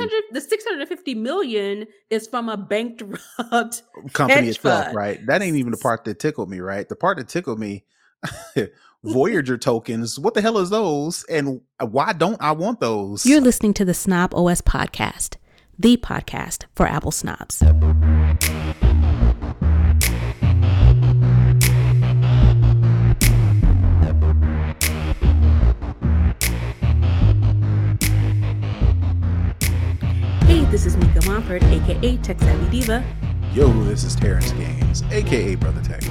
600 the 650 million is from a bankrupt company itself, fund. right? That ain't even the part that tickled me, right? The part that tickled me Voyager tokens. What the hell is those? And why don't I want those? You're listening to the Snob OS podcast, the podcast for Apple snobs. This is Mika Montford, aka Tech Savvy Diva. Yo, this is Terrence Gaines, aka Brother Tech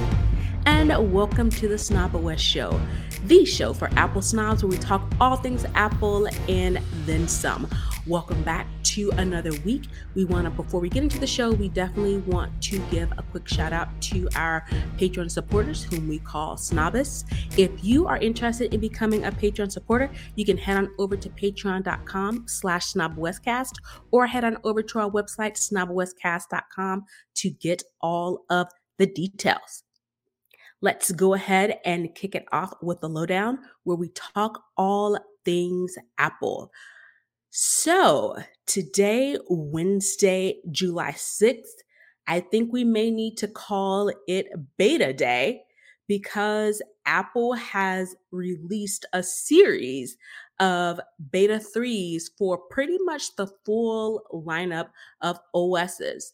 and welcome to the Snob OS Show, the show for Apple snobs where we talk all things Apple and then some. Welcome back to another week. We want to, before we get into the show, we definitely want to give a quick shout out to our Patreon supporters, whom we call Snobbists. If you are interested in becoming a Patreon supporter, you can head on over to patreon.com slash snobwestcast or head on over to our website, snobwestcast.com to get all of the details. Let's go ahead and kick it off with the lowdown where we talk all things Apple. So, today, Wednesday, July 6th, I think we may need to call it beta day because Apple has released a series of beta 3s for pretty much the full lineup of OSs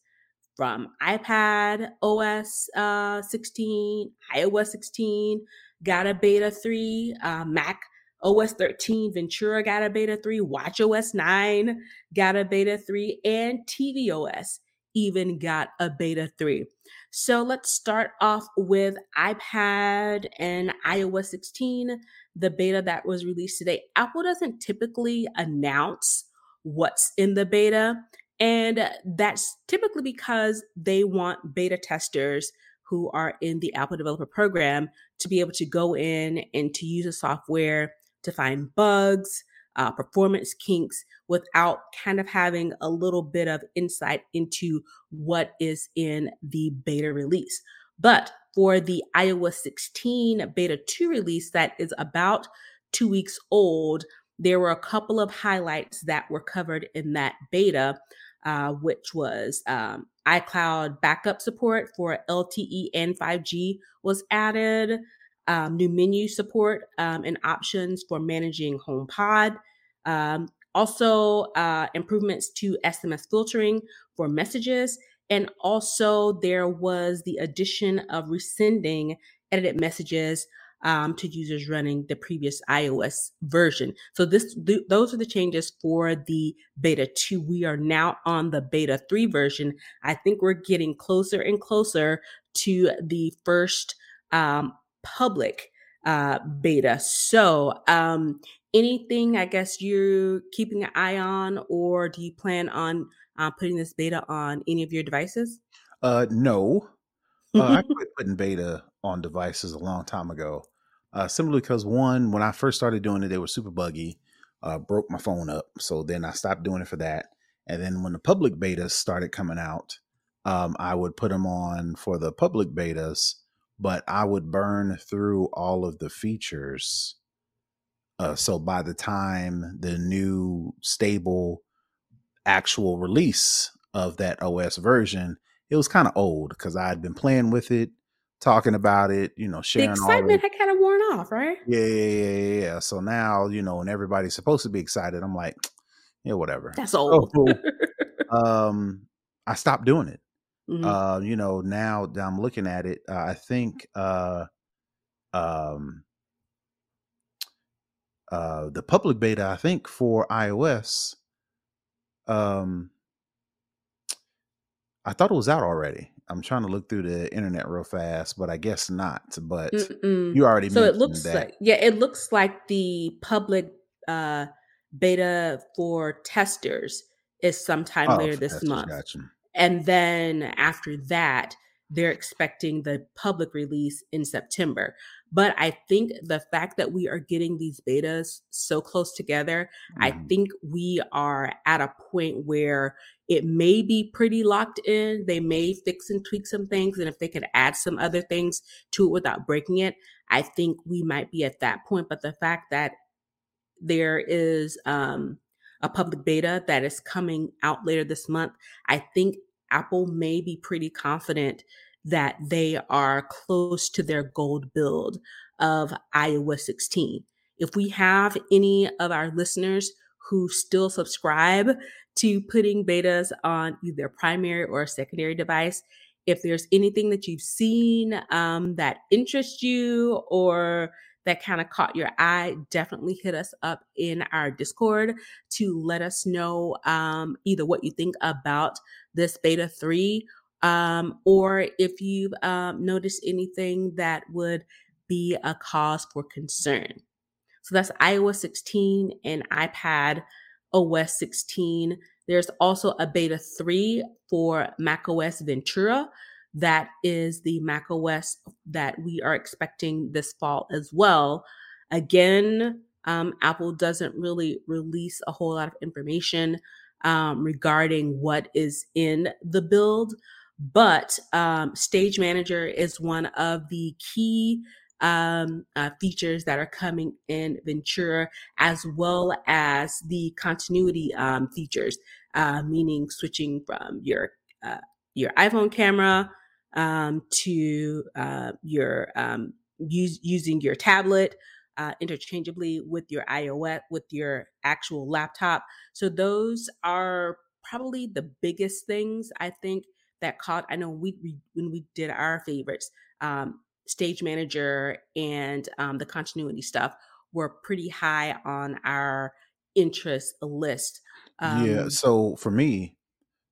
from iPad OS uh, 16, iOS 16, got a beta 3, uh, Mac OS 13, Ventura got a beta 3, Watch OS 9 got a beta 3, and tvOS even got a beta 3. So let's start off with iPad and iOS 16, the beta that was released today. Apple doesn't typically announce what's in the beta. And that's typically because they want beta testers who are in the Apple Developer Program to be able to go in and to use the software to find bugs, uh, performance kinks without kind of having a little bit of insight into what is in the beta release. But for the iOS 16 beta 2 release that is about two weeks old, there were a couple of highlights that were covered in that beta uh, which was um, iCloud backup support for LTE and 5G was added, um, new menu support um, and options for managing HomePod. Um, also, uh, improvements to SMS filtering for messages. And also, there was the addition of resending edited messages um, to users running the previous iOS version. So this th- those are the changes for the beta 2. We are now on the beta 3 version. I think we're getting closer and closer to the first um, public uh, beta. So, um, anything I guess you're keeping an eye on, or do you plan on uh, putting this beta on any of your devices? Uh, no. Uh, I quit putting beta on devices a long time ago. Uh, simply because one, when I first started doing it, they were super buggy, uh, broke my phone up. So then I stopped doing it for that. And then when the public betas started coming out, um, I would put them on for the public betas, but I would burn through all of the features. Uh, so by the time the new stable actual release of that OS version, it was kind of old because I had been playing with it talking about it, you know, sharing. The excitement had kind of worn off, right? Yeah, yeah, yeah, yeah. So now, you know, and everybody's supposed to be excited. I'm like, yeah, whatever. That's old. So, um, I stopped doing it. Mm-hmm. Uh, you know, now that I'm looking at it, uh, I think uh, um, uh, the public beta, I think for iOS, um, I thought it was out already. I'm trying to look through the internet real fast, but I guess not. But Mm-mm. you already so it looks that. like yeah, it looks like the public uh, beta for testers is sometime oh, later this month, gotcha. and then after that, they're expecting the public release in September. But I think the fact that we are getting these betas so close together, mm. I mm-hmm. think we are at a point where it may be pretty locked in. They may fix and tweak some things. And if they could add some other things to it without breaking it, I think we might be at that point. But the fact that there is um, a public beta that is coming out later this month. I think Apple may be pretty confident that they are close to their gold build of iOS 16. If we have any of our listeners who still subscribe to putting betas on either primary or secondary device, if there's anything that you've seen um, that interests you or that kind of caught your eye, definitely hit us up in our Discord to let us know um, either what you think about this beta 3 um, or if you've um, noticed anything that would be a cause for concern. So that's iOS 16 and iPad OS 16. There's also a beta 3 for macOS Ventura. That is the macOS that we are expecting this fall as well. Again, um, Apple doesn't really release a whole lot of information um, regarding what is in the build, but um, Stage Manager is one of the key um, uh, features that are coming in Ventura, as well as the continuity um, features, uh, meaning switching from your uh, your iPhone camera um, to uh, your um, using your tablet uh, interchangeably with your iOS with your actual laptop. So those are probably the biggest things I think that caught. I know we, we when we did our favorites. Um, stage manager and um, the continuity stuff were pretty high on our interest list. Um, yeah. So for me,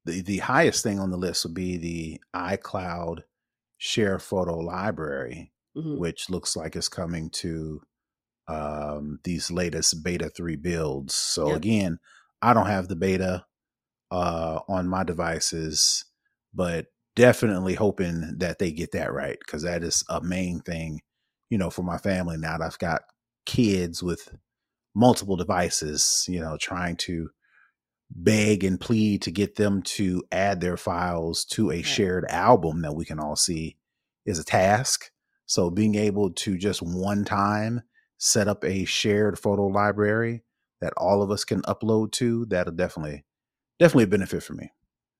the the highest thing on the list would be the iCloud Share Photo Library, mm-hmm. which looks like it's coming to um, these latest beta three builds. So yep. again, I don't have the beta uh, on my devices, but definitely hoping that they get that right because that is a main thing, you know, for my family now that I've got kids with multiple devices, you know, trying to beg and plead to get them to add their files to a shared album that we can all see is a task. So being able to just one time set up a shared photo library that all of us can upload to, that'll definitely definitely benefit for me.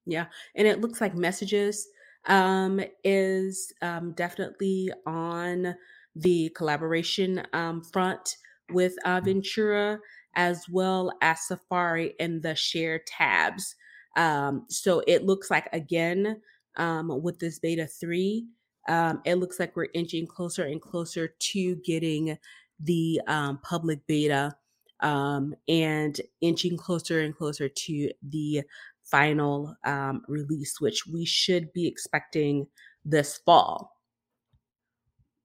Yeah. And it looks like messages um, is um, definitely on the collaboration um, front with uh, mm. Ventura as well as Safari and the share tabs. Um, so it looks like, again, um, with this beta 3, um, it looks like we're inching closer and closer to getting the um, public beta um, and inching closer and closer to the final um, release, which we should be expecting this fall.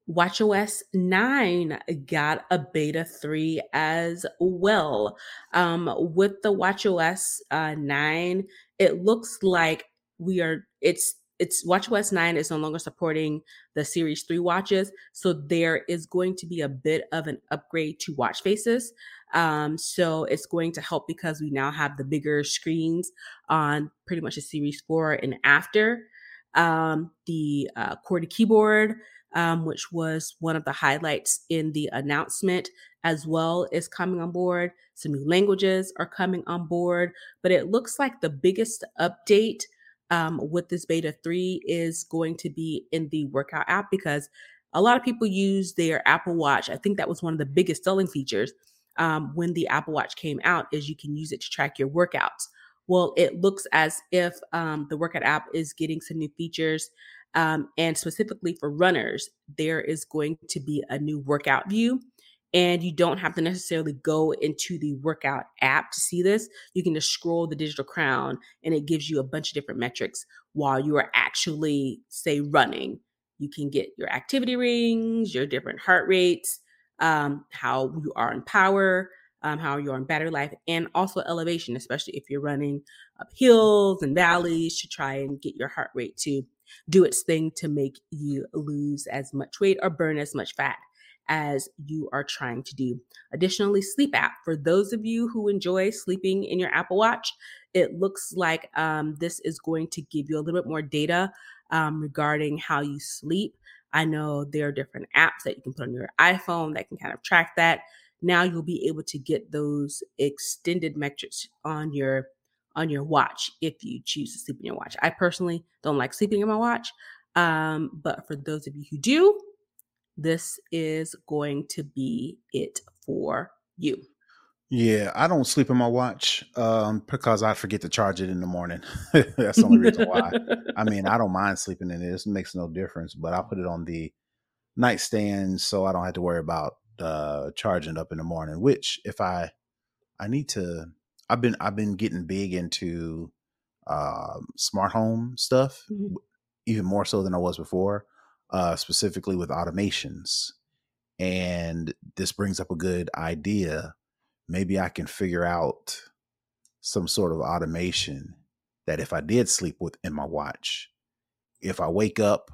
WatchOS 9 got a beta 3 as well. Um, with the WatchOS uh, 9, it looks like we are, it's it's WatchOS 9 is no longer supporting the Series 3 watches. So there is going to be a bit of an upgrade to watch faces. Um, so it's going to help because we now have the bigger screens on pretty much the Series 4 and after. Um, the uh, QWERTY keyboard, um, which was one of the highlights in the announcement, as well, is coming on board. Some new languages are coming on board, but it looks like the biggest update um, with this beta 3 is going to be in the workout app because a lot of people use their Apple Watch. I think that was one of the biggest selling features um, when the Apple Watch came out is you can use it to track your workouts. Well, it looks as if um, the workout app is getting some new features. Um, and specifically for runners, there is going to be a new workout view. And you don't have to necessarily go into the workout app to see this. You can just scroll the digital crown and it gives you a bunch of different metrics while you are actually, say, running. You can get your activity rings, your different heart rates, um, how you are in power, um, how you're in battery life, and also elevation, especially if you're running up hills and valleys to try and get your heart rate to do its thing to make you lose as much weight or burn as much fat as you are trying to do. Additionally, sleep app. For those of you who enjoy sleeping in your Apple Watch, it looks like um, this is going to give you a little bit more data um, regarding how you sleep. I know there are different apps that you can put on your iPhone that can kind of track that. now you'll be able to get those extended metrics on your on your watch if you choose to sleep in your watch. I personally don't like sleeping in my watch, um, but for those of you who do, this is going to be it for you. Yeah, I don't sleep in my watch um, because I forget to charge it in the morning. That's the only reason why. I mean, I don't mind sleeping in it. It makes no difference, but I put it on the nightstand so I don't have to worry about uh, charging up in the morning. Which, if I, I need to, I've been I've been getting big into uh, smart home stuff, Mhm. even more so than I was before, uh, specifically with automations. And this brings up a good idea. Maybe I can figure out some sort of automation that if I did sleep with in my watch, if I wake up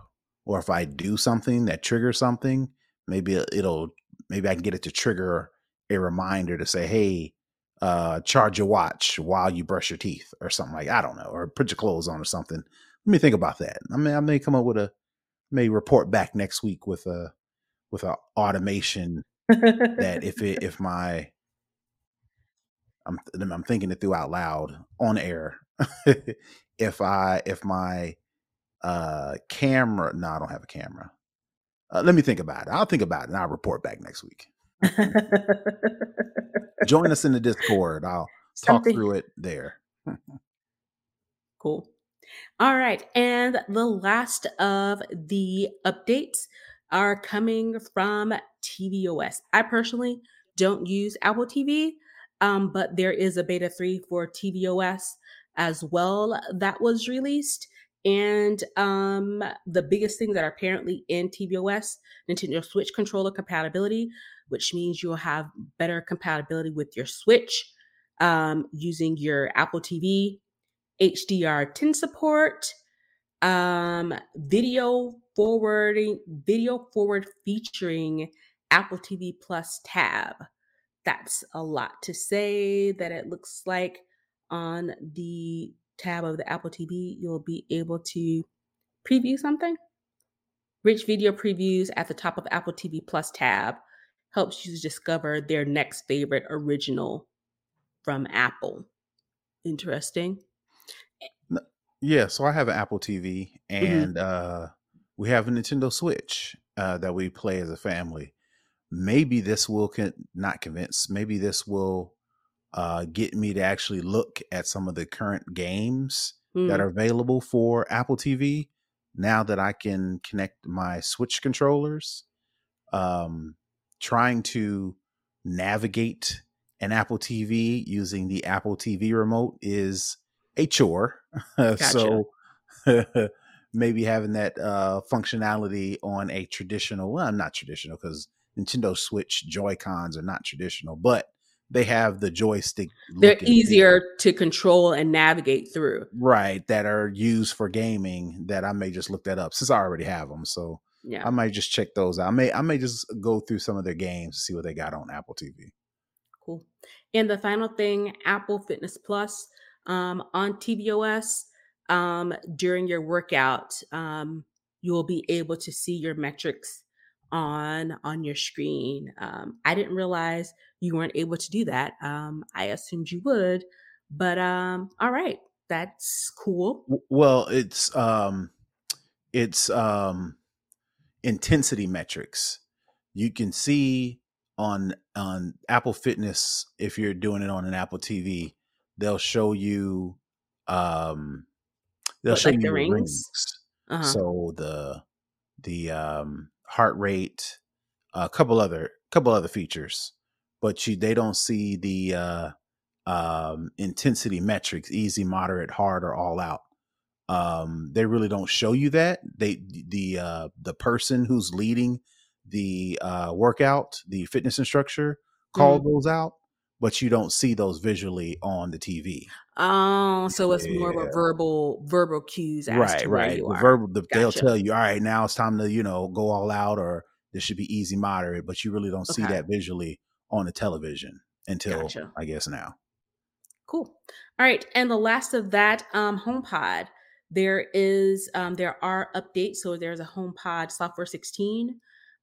or if I do something that triggers something, maybe it- it'll maybe I can get it to trigger a reminder to say, "Hey, uh, charge your watch while you brush your teeth," or something like I don't know, or put your clothes on or something. Let me think about that. I mean, I may come up with a may report back next week with a with a automation that if it if my I'm I'm thinking it through out loud on air. if I if my uh camera no, I don't have a camera. Uh, let me think about it. I'll think about it and I'll report back next week. Join us in the Discord. I'll talk through it there. Cool. All right. And the last of the updates are coming from tvOS. I personally don't use Apple TV, um, but there is a beta 3 for tvOS as well that was released. And um, the biggest things that are apparently in tvOS Nintendo Switch controller compatibility, which means you'll have better compatibility with your Switch um, using your Apple TV HDR10 support, um, video forwarding, video forward featuring Apple TV Plus tab. That's a lot to say that it looks like on the tab of the Apple TV, you'll be able to preview something. Rich video previews at the top of Apple TV Plus tab helps you discover their next favorite original from Apple. Interesting. Yeah, so I have an Apple TV and uh we have a Nintendo Switch uh that we play as a family. Maybe this will con- not convince. Maybe this will uh get me to actually look at some of the current games that Mm. are available for Apple TV now that I can connect my Switch controllers. Um, trying to navigate an Apple TV using the Apple TV remote is a chore. so maybe having that uh, functionality on a traditional, well, not traditional because Nintendo Switch Joy Cons are not traditional, but they have the joystick. They're easier to control and navigate through. right that are used for gaming that i may just look that up since i already have them so Yeah. i might just check those out i may i may just go through some of their games to see what they got on apple tv Cool. And the final thing, Apple Fitness Plus um, on tvOS um, during your workout, um, you will be able to see your metrics on on your screen. Um, I didn't realize you weren't able to do that. Um, I assumed you would, but um, all right, that's cool. Well it's um it's um intensity metrics you can see on on apple fitness if you're doing it on an apple tv they'll show you um they'll What, show like you the rings? rings. Uh-huh. so the the um heart rate a couple other couple other features but you they don't see the uh um intensity metrics easy moderate hard or all out. Um they really don't show you that. They the uh the person who's leading the uh workout the fitness instructor called those out but you don't see those visually on the tv Oh, so it's more of a verbal verbal cues right right you the are. verbal the, they'll tell you all right now it's time to you know go all out or this should be easy moderate but you really don't see Okay. that visually on the television until Gotcha. i guess now Cool. All right, and the last of that, um, HomePod. There is, um, there are updates. So there's a HomePod Software 16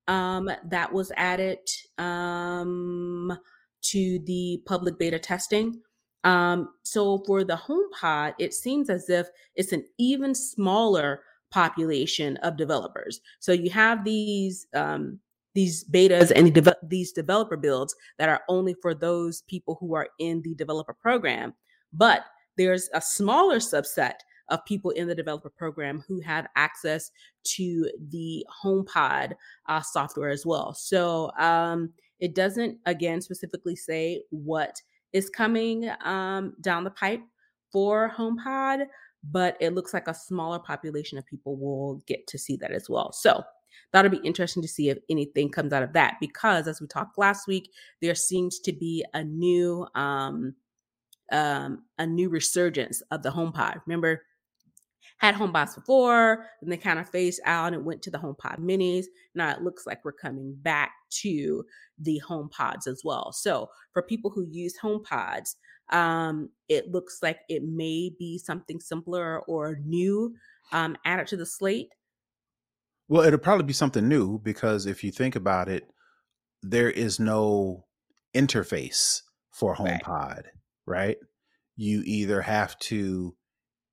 um, that was added um, to the public beta testing. Um, so for the HomePod, it seems as if it's an even smaller population of developers. So you have these um, these betas and the de- these developer builds that are only for those people who are in the developer program, but there's a smaller subset of people in the developer program who have access to the HomePod uh, software as well. So um, it doesn't, again, specifically say what is coming um, down the pipe for HomePod, but it looks like a smaller population of people will get to see that as well. So that'll be interesting to see if anything comes out of that because as we talked last week, there seems to be a new um, um, a new resurgence of the HomePod. Remember, had home HomePods before, and they kind of phased out and went to the HomePod minis. Now it looks like we're coming back to the HomePods as well. So for people who use HomePods, um, it looks like it may be something simpler or new um, added to the slate. Well, it'll probably be something new because if you think about it, there is no interface for HomePod, right? right? You either have to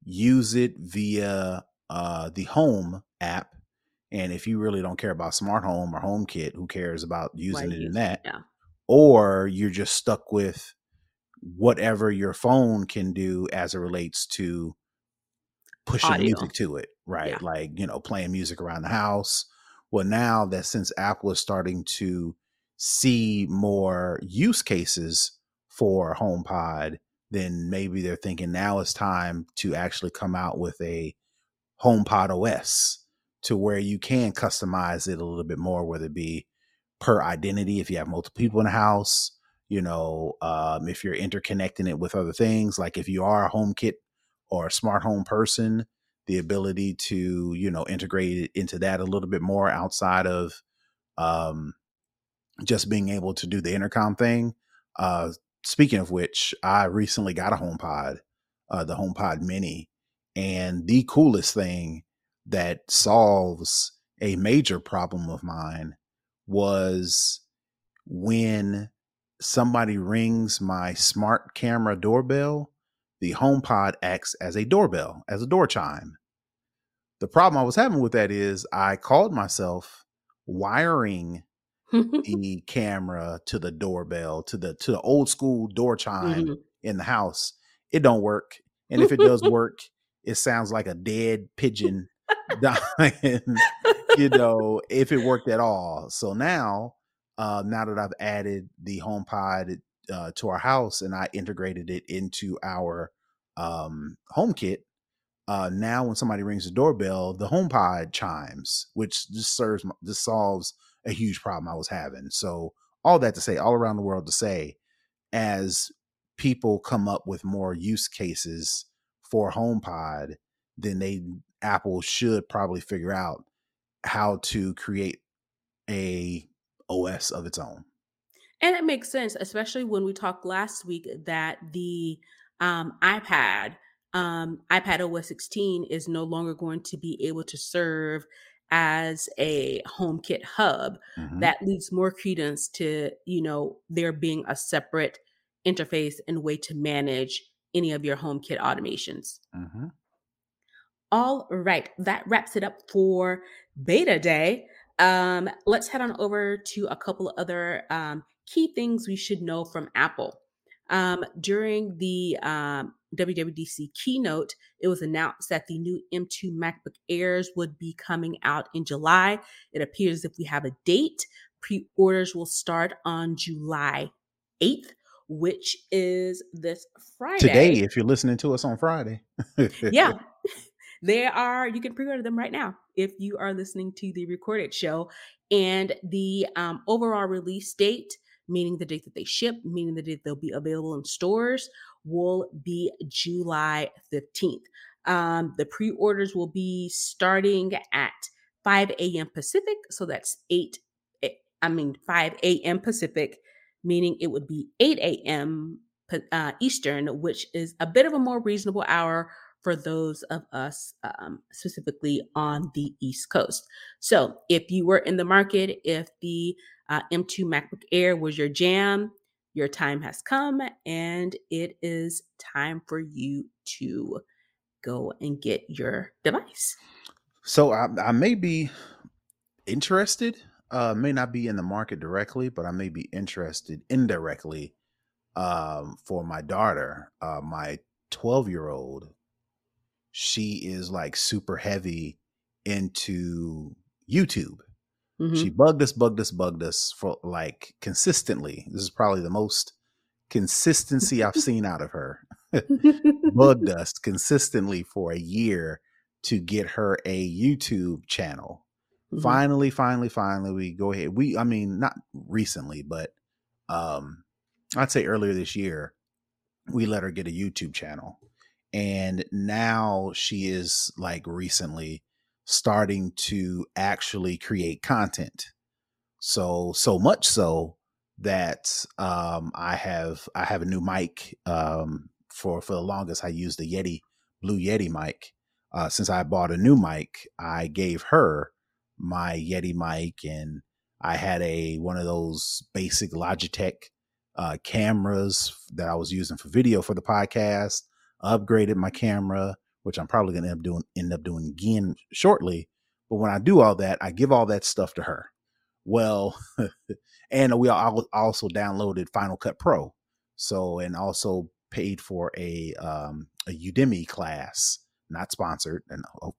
use it via uh, the home app. And if you really don't care about smart home or HomeKit, who cares about using it in that? Yeah. Or you're just stuck with whatever your phone can do as it relates to pushing Audio. music to it, right? Yeah. Like, you know, playing music around the house. Well, now that since Apple is starting to see more use cases for HomePod, then maybe they're thinking now it's time to actually come out with a HomePod OS to where you can customize it a little bit more, whether it be per identity if you have multiple people in the house, you know, um, if you're interconnecting it with other things, like if you are a HomeKit or a smart home person, the ability to, you know, integrate it into that a little bit more outside of um, just being able to do the intercom thing. Uh, speaking of which, I recently got a HomePod, uh, the HomePod Mini, and the coolest thing that solves a major problem of mine was when somebody rings my smart camera doorbell, the HomePod acts as a doorbell, as a door chime. The problem I was having with that is I called myself wiring the camera to the doorbell to the to the old school door chime mm-hmm. in the house it don't work and if it does work it sounds like a dead pigeon dying you know if it worked at all so now uh now that i've added the HomePod uh, to our house and i integrated it into our um home kit uh now when somebody rings the doorbell the HomePod chimes which just serves just solves a huge problem I was having. So all that to say, all around the world to say, as people come up with more use cases for HomePod, then they Apple should probably figure out how to create a OS of its own. And it makes sense, especially when we talked last week that the um, iPad, um, iPad OS 16 is no longer going to be able to serve as a HomeKit hub mm-hmm. that leads more credence to you know there being a separate interface and way to manage any of your HomeKit automations mm-hmm. All right that wraps it up for beta day um, let's head on over to a couple of other um, key things we should know from apple um, during the um, WWDC keynote, it was announced that the new M2 MacBook Airs would be coming out in July. It appears if we have a date. Pre orders will start on July 8th, which is this Friday. Today, if you're listening to us on Friday. yeah. There are, you can pre order them right now if you are listening to the recorded show. And the um, overall release date, meaning the date that they ship, meaning the date they'll be available in stores, will be July 15th. Um, the pre orders will be starting at 5 a.m. Pacific. So that's 8, eh, I mean, 5 a.m. Pacific, meaning it would be 8 a.m. Uh, Eastern, which is a bit of a more reasonable hour for those of us um, specifically on the East Coast. So, if you were in the market, if the uh, M2 MacBook Air was your jam, your time has come and it is time for you to go and get your device. So, I, I may be interested, uh, may not be in the market directly, but I may be interested indirectly um, for my daughter, uh, my 12 year old. She is like super heavy into YouTube. Mhm. She bugged us, bugged us, bugged us for like consistently. This is probably the most consistency I've seen out of her. bugged us consistently for a year to get her a YouTube channel. Mhm. Finally, finally, finally, we go ahead. We, I mean, not recently, but um, I'd say earlier this year, we let her get a YouTube channel. And now she is like recently starting to actually create content. So, so much so that um, I have I have a new mic. Um, for for the longest, I used the Yeti Blue Yeti mic. Uh, since I bought a new mic, I gave her my Yeti mic, and I had a one of those basic Logitech uh, cameras that I was using for video for the podcast. Upgraded my camera, which I'm probably going to end up doing end up doing again shortly. But when I do all that, I give all that stuff to her. Well, and we also downloaded Final Cut Pro. So and also paid for a um, a Udemy class, not sponsored, and oh,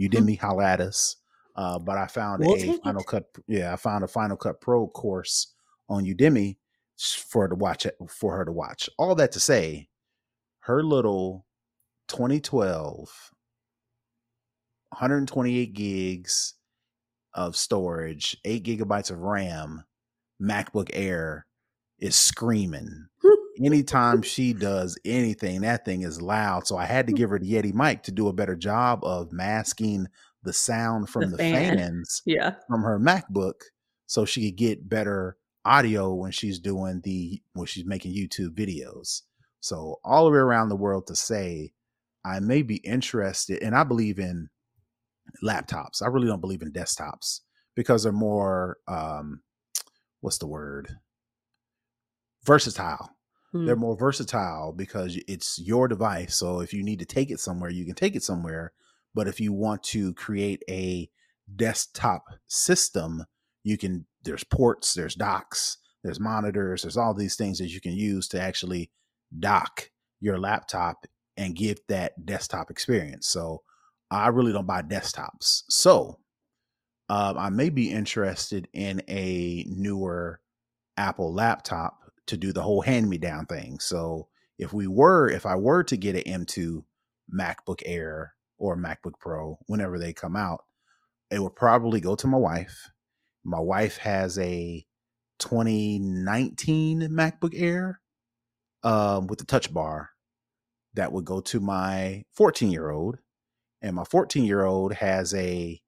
Udemy holla at us. Uh, but I found We'll a Final it. Cut, yeah, I found a Final Cut Pro course on Udemy for her to watch it for her to watch. All that to say, her little 2012 128 gigs of storage, eight gigabytes of RAM, MacBook Air is screaming. Anytime she does anything, that thing is loud. So I had to give her the Yeti mic to do a better job of masking the sound from The the, fan. fans Yeah. from her MacBook so she could get better audio when she's doing the when she's making YouTube videos. So all the way around the world to say I may be interested and I believe in laptops. I really don't believe in desktops because they're more um what's the word? versatile. They're Mm. more versatile because it's your device. So if you need to take it somewhere, you can take it somewhere. But if you want to create a desktop system, you can, there's ports, there's docks, there's monitors, there's all these things that you can use to actually dock your laptop and give that desktop experience. So I really don't buy desktops. So um, I may be interested in a newer Apple laptop to do the whole hand me down thing. So if we were, if I were to get an M2 MacBook Air or MacBook Pro whenever they come out, it would probably go to my wife. My wife has a 2019 MacBook Air um, with the touch bar that would go to my 14 year old. And my 14 year old has a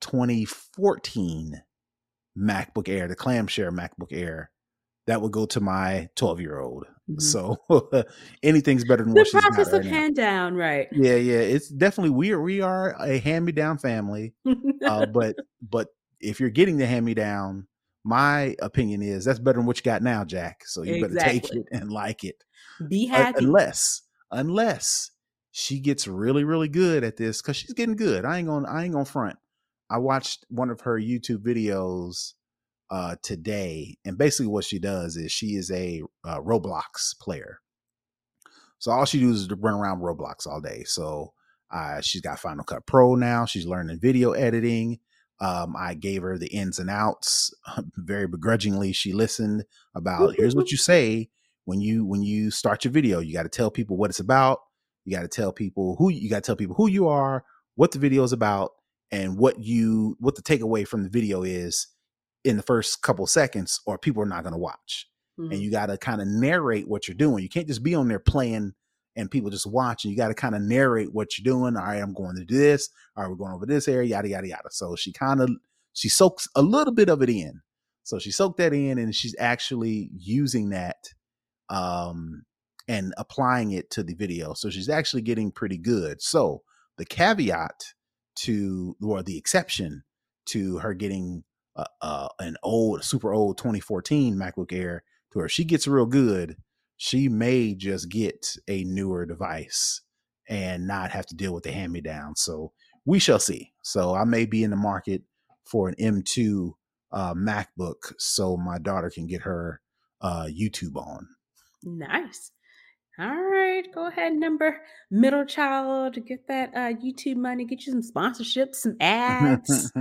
2014 MacBook Air, the clamshell MacBook Air, that would go to my 12 year old. Mhm. So anything's better than the what she's got process right of now. hand down, right? Yeah, yeah, it's definitely we are we are a hand me down family. Uh, but but if you're getting the hand me down, my opinion is that's better than what you got now, Jack. So you better take it and like it. Be Uh, happy. unless unless she gets really really good at this because she's getting good i ain't gonna i ain't gonna front. I watched one of her youtube videos uh today and basically what she does is she is a uh, roblox player. So all she does is to run around roblox all day so uh she's got final cut pro now she's learning video editing um i gave her the ins and outs very begrudgingly she listened about here's what you say when you when you start your video you got to tell people what it's about you got to tell people who you got to tell people who you are what the video is about and what you what the takeaway from the video is in the first couple seconds or people are not going to watch. Mhm. and you got to kind of narrate what you're doing. You can't just be on there playing and people just watching. You got to kind of narrate what you're doing. All right i'm going to do this. All right we're going over this area yada yada yada. So she kind of she soaks a little bit of it in. So she soaked that in and she's actually using that um and applying it to the video. So she's actually getting pretty good. So the caveat to, or the exception to her getting uh, uh, an old, super old 2014 MacBook Air to her, she gets real good. She may just get a newer device and not have to deal with the hand me down. So we shall see. So I may be in the market for an M2 uh, MacBook so my daughter can get her uh, YouTube on. Nice. All right, go ahead, number middle child, get that uh, YouTube money, get you some sponsorships, some ads.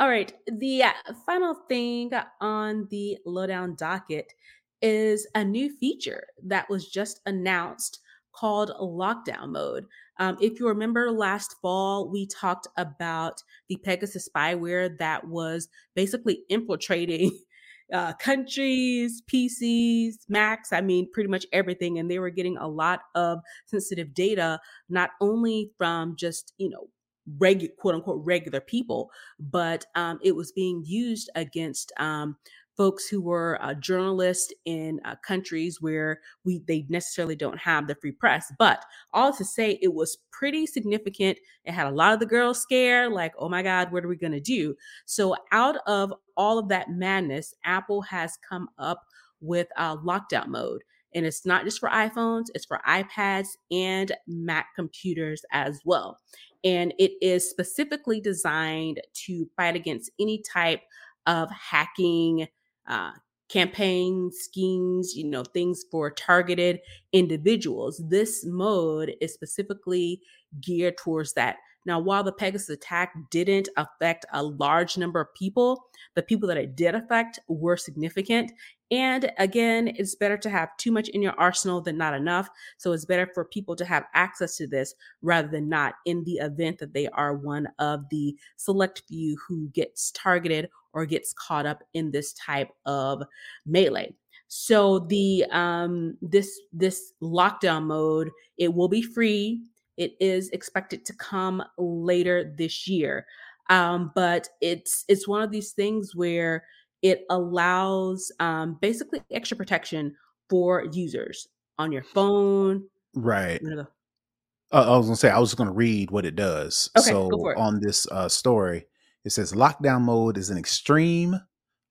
All right, the uh, final thing on the lowdown docket is a new feature that was just announced called lockdown mode. Um, if you remember last fall, we talked about the Pegasus spyware that was basically infiltrating uh, countries, PCs, Macs, I mean, pretty much everything. And they were getting a lot of sensitive data, not only from just, you know, regular quote unquote regular people, but um, it was being used against um, folks who were uh, journalists in uh, countries where we they necessarily don't have the free press. But all to say, it was pretty significant. It had a lot of the girls scared, like, "Oh my God, what are we gonna do?" So out of all of that madness, Apple has come up with a lockdown mode. And it's not just for iPhones, it's for iPads and Mac computers as well. And it is specifically designed to fight against any type of hacking, uh, campaign schemes, you know, things for targeted individuals. This mode is specifically geared towards that. Now, while the Pegasus attack didn't affect a large number of people, the people that it did affect were significant. And again, it's better to have too much in your arsenal than not enough. So it's better for people to have access to this rather than not in the event that they are one of the select few who gets targeted or gets caught up in this type of melee. So the um this this lockdown mode, it will be free. It is expected to come later this year. Um, but it's it's one of these things where it allows um, basically extra protection for users on your phone. Right. Uh, I was gonna say I was gonna read what it does. Okay, so on this uh, story, it says lockdown mode is an extreme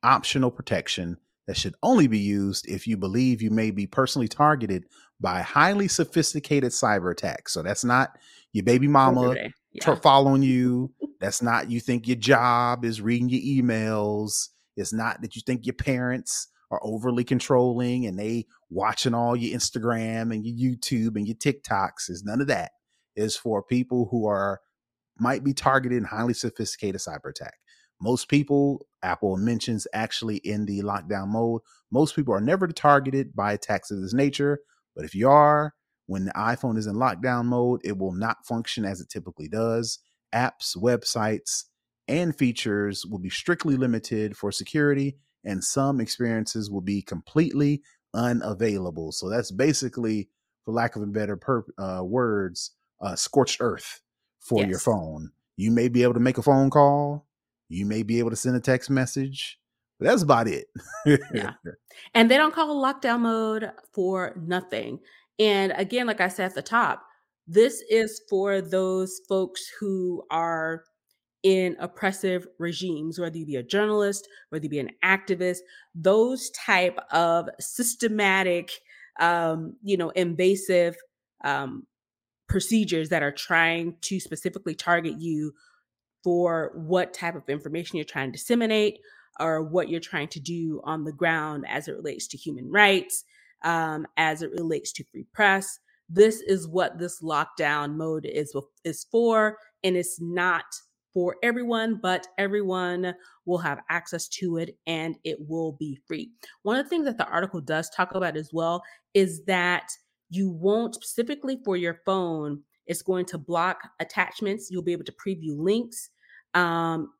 optional protection that should only be used if you believe you may be personally targeted by highly sophisticated cyber attacks. So that's not your baby mama yeah. following you. that's not you think your job is reading your emails. It's not that you think your parents are overly controlling and they watching all your Instagram and your YouTube and your TikToks. Is none of that. Is for people who are might be targeted in highly sophisticated cyber attack. Most people, Apple mentions actually in the lockdown mode, most people are never targeted by attacks of this nature. But if you are, when the iPhone is in lockdown mode, it will not function as it typically does. Apps, websites, and features will be strictly limited for security, and some experiences will be completely unavailable. So that's basically, for lack of a better per, uh, words, uh, scorched earth for yes. your phone. You may be able to make a phone call. You may be able to send a text message. But that's about it. yeah. And they don't call lockdown mode for nothing. And again, like I said at the top, this is for those folks who are in oppressive regimes, whether you be a journalist, whether you be an activist, those type of systematic, um, you know, invasive um, procedures that are trying to specifically target you for what type of information you're trying to disseminate or what you're trying to do on the ground as it relates to human rights, um, as it relates to free press. This is what this lockdown mode is is for, and it's not for everyone, but everyone will have access to it and it will be free. One of the things that the article does talk about as well is that you won't specifically for your phone, it's going to block attachments. You'll be able to preview links. Um,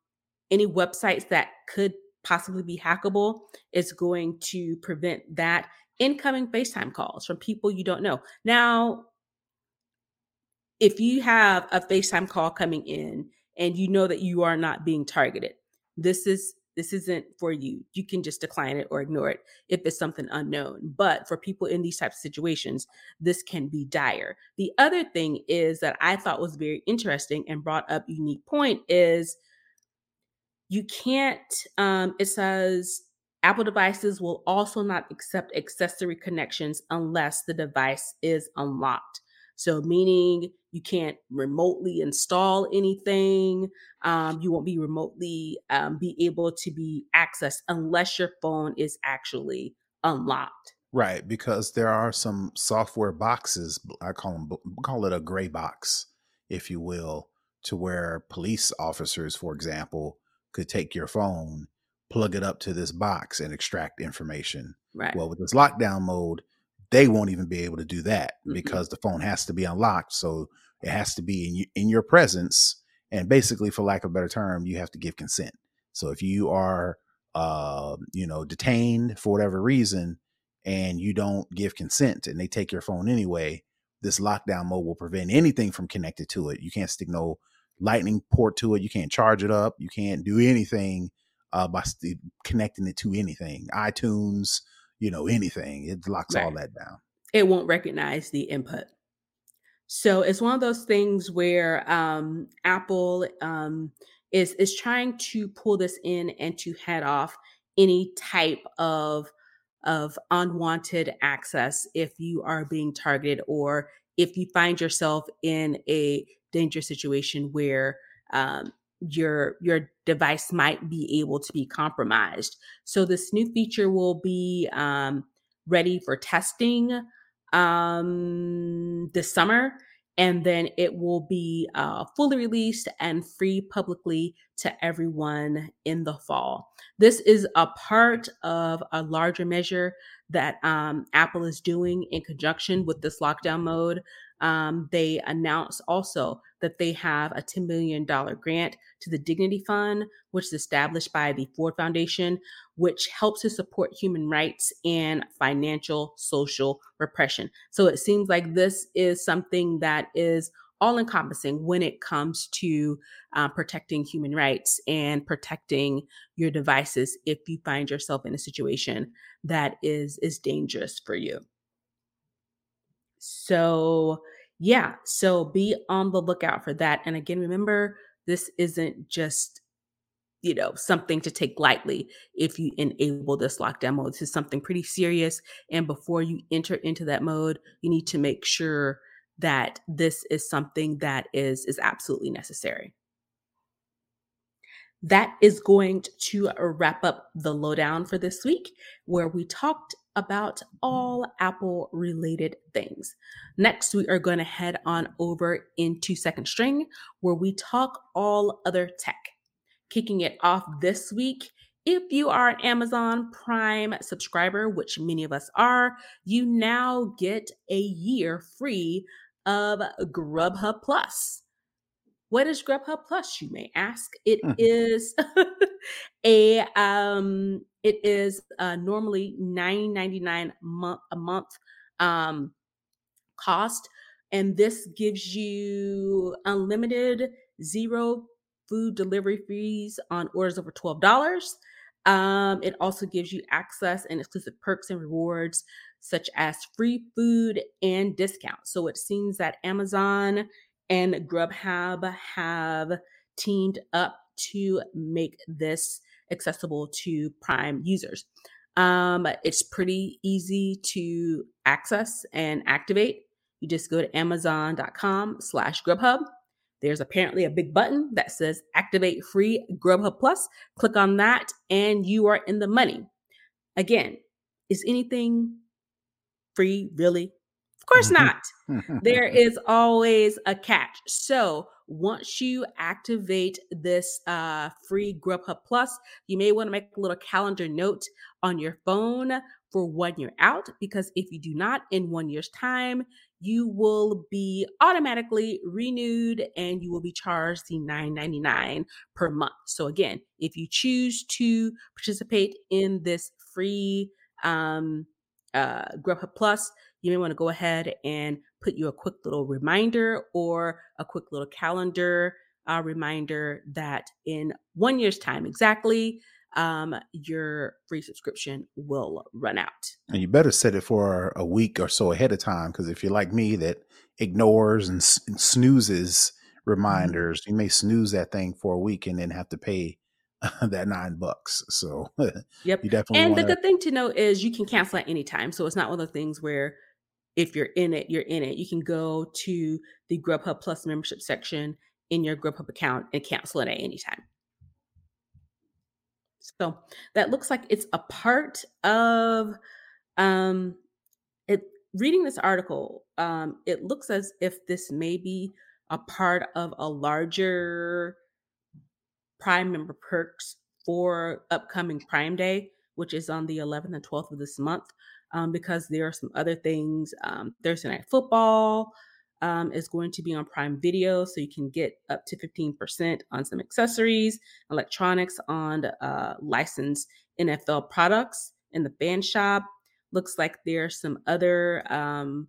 any websites that could possibly be hackable, it's going to prevent that. Incoming FaceTime calls from people you don't know. Now, if you have a FaceTime call coming in and you know that you are not being targeted, this is this isn't for you. You can just decline it or ignore it if it's something unknown. But for people in these types of situations, this can be dire. The other thing is that I thought was very interesting and brought up unique point is you can't um, it says Apple devices will also not accept accessory connections unless the device is unlocked. So, meaning you can't remotely install anything. Um, you won't be remotely um, be able to be accessed unless your phone is actually unlocked. Right, because there are some software boxes. I call them call it a gray box, if you will, to where police officers, for example, could take your phone, plug it up to this box, and extract information. Right. Well, with this lockdown mode, they won't even be able to do that Mhm. because the phone has to be unlocked. So it has to be in, in your presence. And basically, for lack of a better term, you have to give consent. So if you are, uh, you know, detained for whatever reason and you don't give consent and they take your phone anyway, this lockdown mode will prevent anything from connected to it. You can't stick no lightning port to it. You can't charge it up. You can't do anything uh, by st- connecting it to anything, iTunes, you know, anything. It locks all that down. it won't recognize the input. So it's one of those things where um, Apple um, is is trying to pull this in and to head off any type of of unwanted access if you are being targeted or if you find yourself in a dangerous situation where um, your your device might be able to be compromised. So this new feature will be um, ready for testing um, this summer, and then it will be uh, fully released and free publicly to everyone in the fall. This is a part of a larger measure that um, Apple is doing in conjunction with this lockdown mode. Um, they announced also that they have a $10 million grant to the Dignity Fund, which is established by the Ford Foundation, which helps to support human rights and financial social repression. So it seems like this is something that is all encompassing when it comes to uh, protecting human rights and protecting your devices if you find yourself in a situation that is is dangerous for you. So, yeah, so be on the lookout for that. And again, remember, this isn't just you know something to take lightly if you enable this lockdown mode this is something pretty serious and before you enter into that mode you need to make sure that this is something that is is absolutely necessary that is going to wrap up the lowdown for this week where we talked about all apple related things next we are going to head on over into second string where we talk all other tech kicking it off this week. If you are an Amazon Prime subscriber, which many of us are, you now get a year free of Grubhub Plus. What is Grubhub Plus, you may ask? It Mhm. is a um it is uh normally $9.99 month a month um cost and this gives you unlimited zero food delivery fees on orders over $12 um, it also gives you access and exclusive perks and rewards such as free food and discounts so it seems that amazon and grubhub have teamed up to make this accessible to prime users. Um, it's pretty easy to access and activate. You just go to amazon.com slash grubhub. There's apparently a big button that says activate free grubhub plus. Click on that and you are in the money. Again is anything free really course not there is always a catch. So once you activate this uh, free Grubhub Plus, you may want to make a little calendar note on your phone for when you're out, because if you do not in one year's time, you will be automatically renewed and you will be charged the $9.99 per month. So again, if you choose to participate in this free um, uh, Grubhub Plus, you may want to go ahead and put you a quick little reminder or a quick little calendar uh, reminder that in one year's time exactly, um, your free subscription will run out. And you better set it for a week or so ahead of time because if you're like me that ignores and, s- and snoozes Mm-hmm. reminders, you may snooze that thing for a week and then have to pay that nine bucks. So Yep. you definitely And want the good thing to know is you can cancel at any time. So it's not one of the things where if you're in it, you're in it. You can go to the Grubhub Plus membership section in your Grubhub account and cancel it at any time. So that looks like it's a part of um it reading this article, um, it looks as if this may be a part of a larger Prime member perks for upcoming Prime Day, which is on the 11th and 12th of this month, um, because there are some other things. Um, Thursday Night Football um, is going to be on Prime Video, so you can get up to 15% on some accessories, electronics on uh, licensed NFL products in the fan shop. Looks like there's some other um,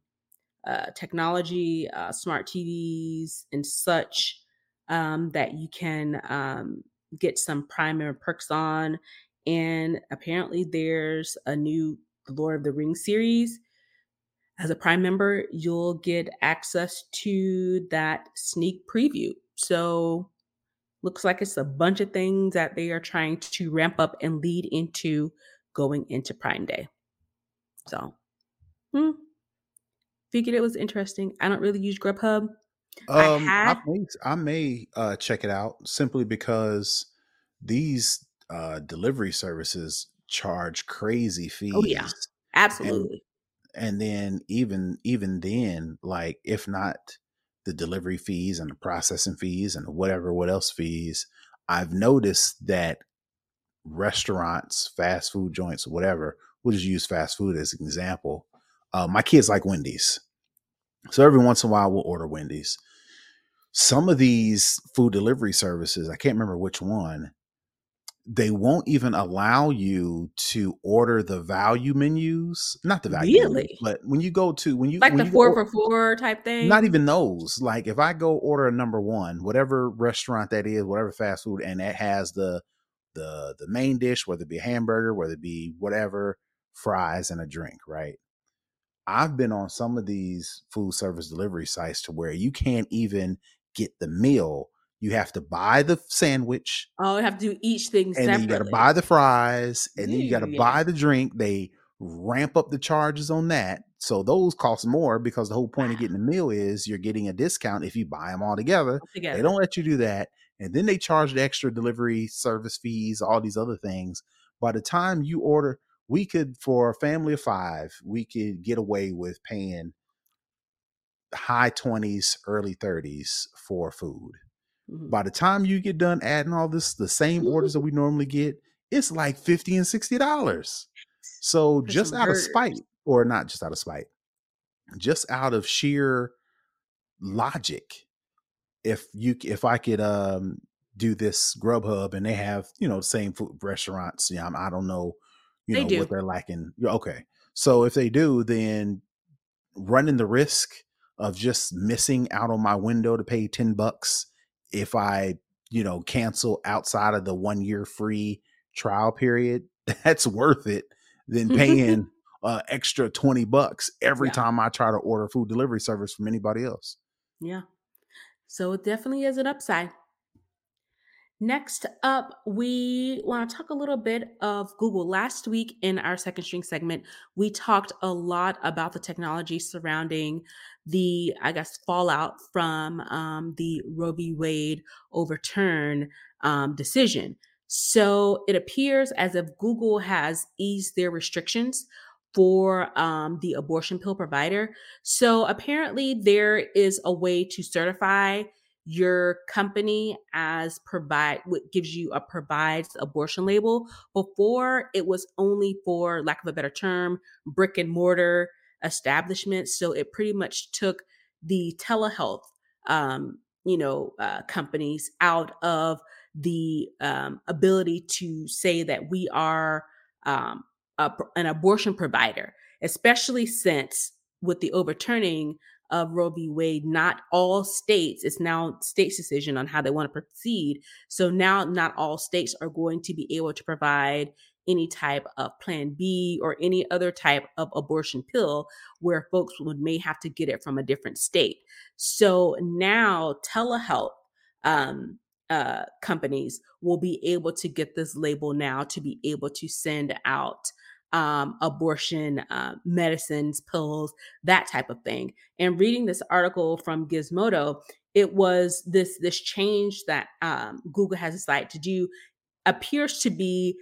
uh, technology, uh, smart TVs, and such um, that you can um, get some Prime member perks on. And apparently, there's a new Lord of the Rings series. As a Prime member, you'll get access to that sneak preview. So, looks like it's a bunch of things that they are trying to ramp up and lead into going into Prime Day. So, hmm, figured it was interesting. I don't really use Grubhub. I Um, I had may, I may uh, check it out simply because these uh, delivery services charge crazy fees. Oh yeah, fees, and absolutely. and then even even then, like if not the delivery fees and the processing fees and whatever what else fees, I've noticed that restaurants, fast food joints, whatever. We'll just use fast food as an example. Uh, my kids like Wendy's, so every once in a while we'll order Wendy's. Some of these food delivery services, I can't remember which one, they won't even allow you to order the value menus. Not the value menus, Really? but when you go to when you Like when the you four or- for four type thing. not even those. Like if I go order a number one, whatever restaurant that is, whatever fast food, and that has the the the main dish, whether it be a hamburger, whether it be whatever, fries and a drink, right? I've been on some of these food service delivery sites to where you can't even get the meal. You have to buy the sandwich, Oh, you have to do each thing separately. and then you got to buy the fries, and then you got to Yeah. buy the drink. They ramp up the charges on that, so those cost more because the whole point of getting the meal is you're getting a discount if you buy them all together. They don't let you do that, and then they charge the extra delivery service fees, all these other things. By the time you order, we could for a family of five, we could get away with paying high twenties, early thirties for food Mhm. by the time you get done adding all this the same orders that we normally get it's like 50 and 60 dollars so For just out of spite or not just out of spite just out of sheer logic if you if i could um do this grubhub and they have you know same food restaurants yeah I'm- i don't know you They know do. what they're lacking okay so if they do then running the risk of just missing out on my window to pay 10 bucks if I, you know, cancel outside of the one year free trial period, that's worth it than paying uh extra 20 bucks every Yeah. time I try to order food delivery service from anybody else. Yeah. So it definitely is an upside. Next up, we want to talk a little bit of Google. Last week in our second string segment, we talked a lot about the technology surrounding the, I guess, fallout from um, the Roe v. Wade overturn um, decision. So it appears as if Google has eased their restrictions for um, the abortion pill provider. So apparently, there is a way to certify your company as provide what gives you a provides abortion label before it was only for lack of a better term brick and mortar establishments so it pretty much took the telehealth um, you know uh, companies out of the um, ability to say that we are um, a, an abortion provider especially since with the overturning of Roe v. Wade, not all states, it's now states' decision on how they want to proceed. So now not all states are going to be able to provide any type of plan B or any other type of abortion pill where folks would may have to get it from a different state. So now telehealth um, uh, companies will be able to get this label now to be able to send out um, abortion uh, medicines, pills, that type of thing. And reading this article from Gizmodo, it was this this change that um, Google has decided to do appears to be,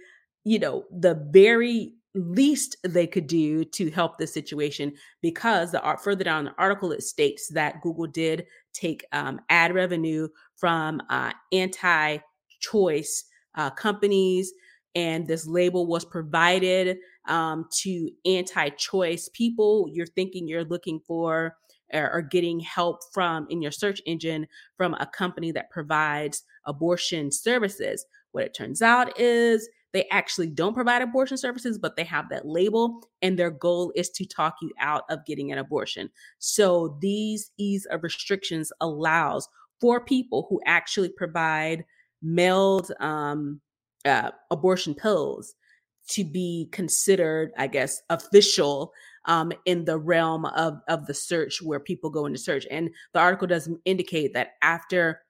you know, the very least they could do to help the situation because the art further down the article it states that Google did take um, ad revenue from uh, anti-choice uh, companies and this label was provided um, to anti-choice people. You're thinking you're looking for or, or getting help from in your search engine from a company that provides abortion services. What it turns out is they actually don't provide abortion services, but they have that label, and their goal is to talk you out of getting an abortion. So these ease of restrictions allows for people who actually provide mailed um, uh, abortion pills to be considered, I guess, official um, in the realm of of the search where people go into search. And the article does indicate that after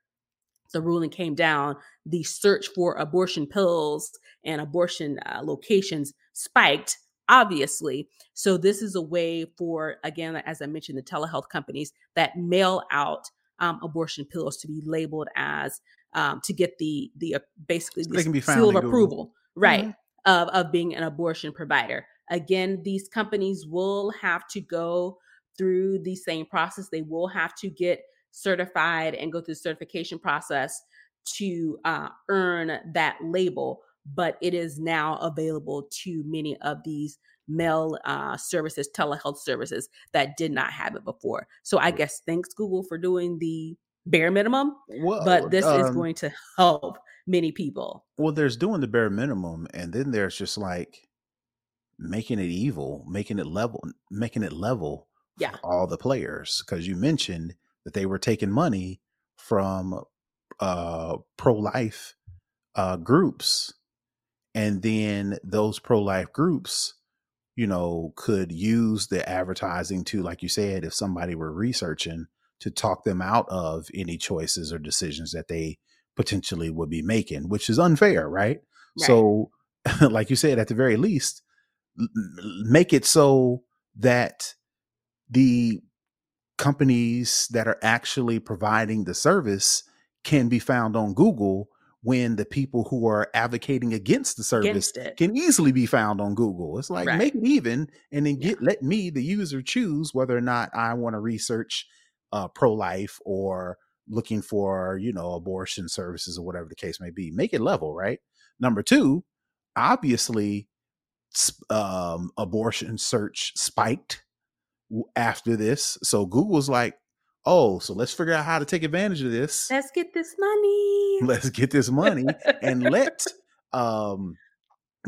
the ruling came down, the search for abortion pills and abortion uh, locations spiked, obviously. So, this is a way for, again, as I mentioned, the telehealth companies that mail out um, abortion pills to be labeled as um, to get the the uh, basically so they can be found seal of approval, right, mm-hmm. of of being an abortion provider. Again, these companies will have to go through the same process. They will have to get certified and go through the certification process to uh, earn that label, but it is now available to many of these mail uh, services, telehealth services that did not have it before. So I guess thanks Google for doing the bare minimum, well, but this um, is going to help many people. Well, there's doing the bare minimum, and then there's just like making it evil, making it level, making it level yeah. all the players. Because you mentioned that they were taking money from uh, pro life uh, groups, and then those pro life groups, you know, could use the advertising to, like you said, if somebody were researching, to talk them out of any choices or decisions that they potentially would be making, which is unfair, right? right. So, like you said, at the very least, make it so that the companies that are actually providing the service can be found on Google when the people who are advocating against the service against can easily be found on Google. It's like right. make it even and then get yeah. let me the user choose whether or not I want to research uh, pro life or looking for, you know, abortion services or whatever the case may be. Make it level, right? Number 2, obviously um, abortion search spiked after this. So Google's like, oh, so let's figure out how to take advantage of this. Let's get this money. Let's get this money and let um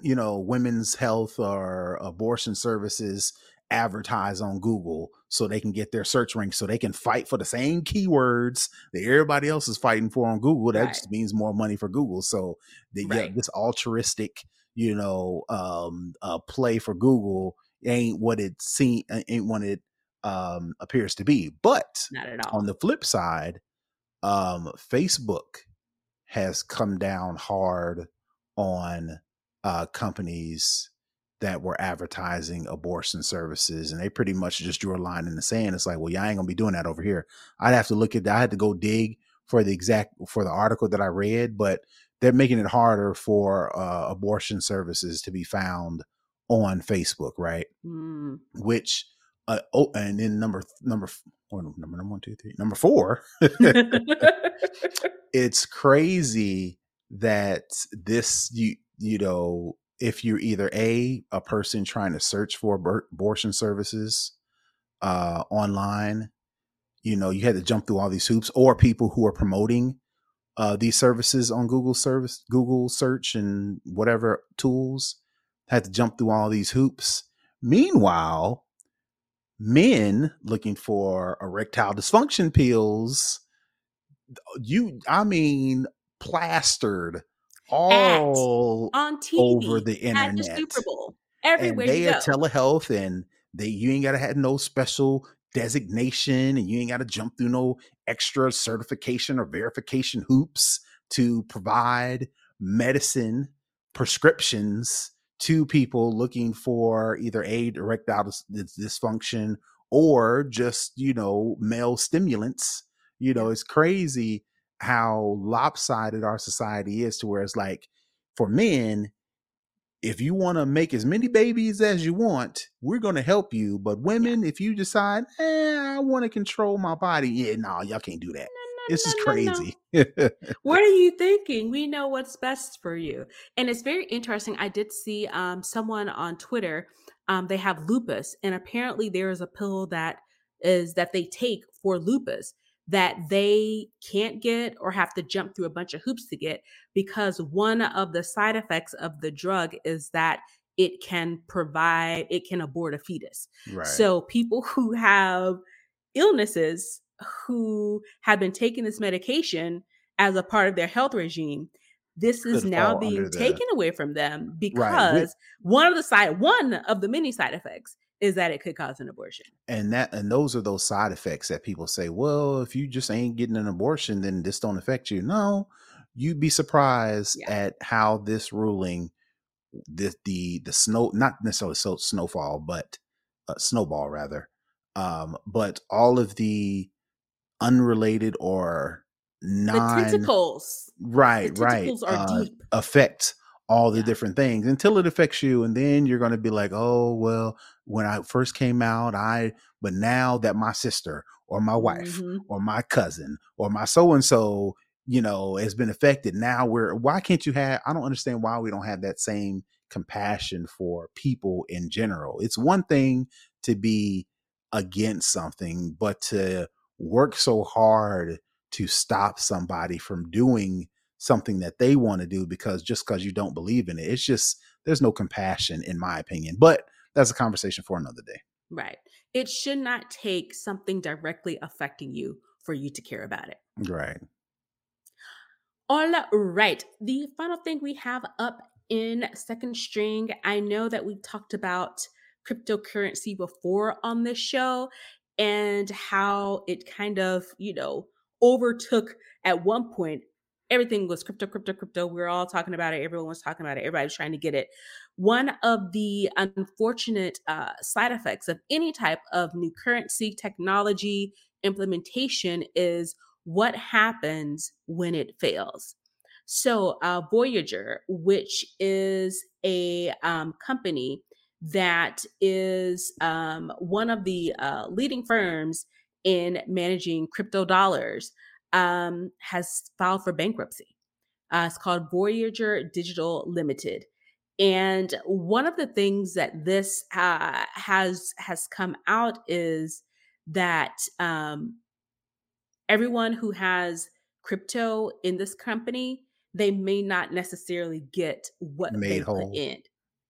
you know women's health or abortion services advertise on Google so they can get their search rank so they can fight for the same keywords that everybody else is fighting for on Google. That right. just means more money for Google. So the, right. yeah, this altruistic, you know, um, uh, play for Google ain't what it seem ain't what it um, appears to be. But not at all. On the flip side, um, Facebook has come down hard on uh, companies that were advertising abortion services, and they pretty much just drew a line in the sand. It's like, well, y'all ain't gonna be doing that over here. I'd have to look at. That. I had to go dig for the exact for the article that I read, but they're making it harder for uh, abortion services to be found on Facebook, right? Mm. Which uh, oh, and then number number oh, number number one, two, three, number four. it's crazy that this you you know if you're either a a person trying to search for abortion services uh, online, you know you had to jump through all these hoops, or people who are promoting uh, these services on Google service, Google search, and whatever tools had to jump through all these hoops. Meanwhile, men looking for erectile dysfunction pills, you, I mean, plastered all on TV over the at the internet. Super Bowl, And everywhere they you are go. telehealth and they you ain't gotta have no special designation and you ain't gotta jump through no extra certification or verification hoops to provide medicine prescriptions to people looking for either aid erectile dys- dys- dysfunction or just you know male stimulants. You know it's crazy how lopsided our society is to where it's like for men if you want to make as many babies as you want we're going to help you but women if you decide eh, i want to control my body yeah no y'all can't do that this is crazy What are you thinking? We know what's best for you. And it's very interesting. I did see um, someone on Twitter. Um, they have lupus, and apparently there is a pill that is that they take for lupus that they can't get or have to jump through a bunch of hoops to get because one of the side effects of the drug is that it can provide it can abort a fetus. right So people who have illnesses who have been taking this medication as a part of their health regime, this is now being taken away from them Right, because with- one of the side one of the many side effects is that it could cause an abortion. and that and those are those side effects that people say well if you just ain't getting an abortion then this don't affect you no you'd be surprised Yeah. at how this ruling the the the snow not necessarily so snowfall but uh, snowball rather um but all of the unrelated or non the tentacles. right the right tentacles are uh, deep. affect all the Yeah. different things until it affects you and then you're going to be like oh well when i first came out i but now that my sister or my wife Mhm. or my cousin or my so and so you know has been affected now we're why can't you have i don't understand why we don't have that same compassion for people in general it's one thing to be against something but to work so hard to stop somebody from doing something that they want to do because just because you don't believe in it it's just there's no compassion in my opinion but that's a conversation for another day Right. It should not take something directly affecting you for you to care about it. right All right. The final thing we have up in second string, I know that we talked about cryptocurrency before on this show and how it kind of, you know, overtook at one point. Everything was crypto, crypto, crypto. We were all talking about it. Everyone was talking about it. Everybody was trying to get it. One of the unfortunate uh, side effects of any type of new currency technology implementation is what happens when it fails. So, uh, Voyager, which is a um, company that is um, one of the uh, leading firms in managing crypto dollars, um, has filed for bankruptcy. Uh, it's called Voyager Digital Limited. And one of the things that this uh, has has come out is that um, everyone who has crypto in this company, they may not necessarily get what they Made put in.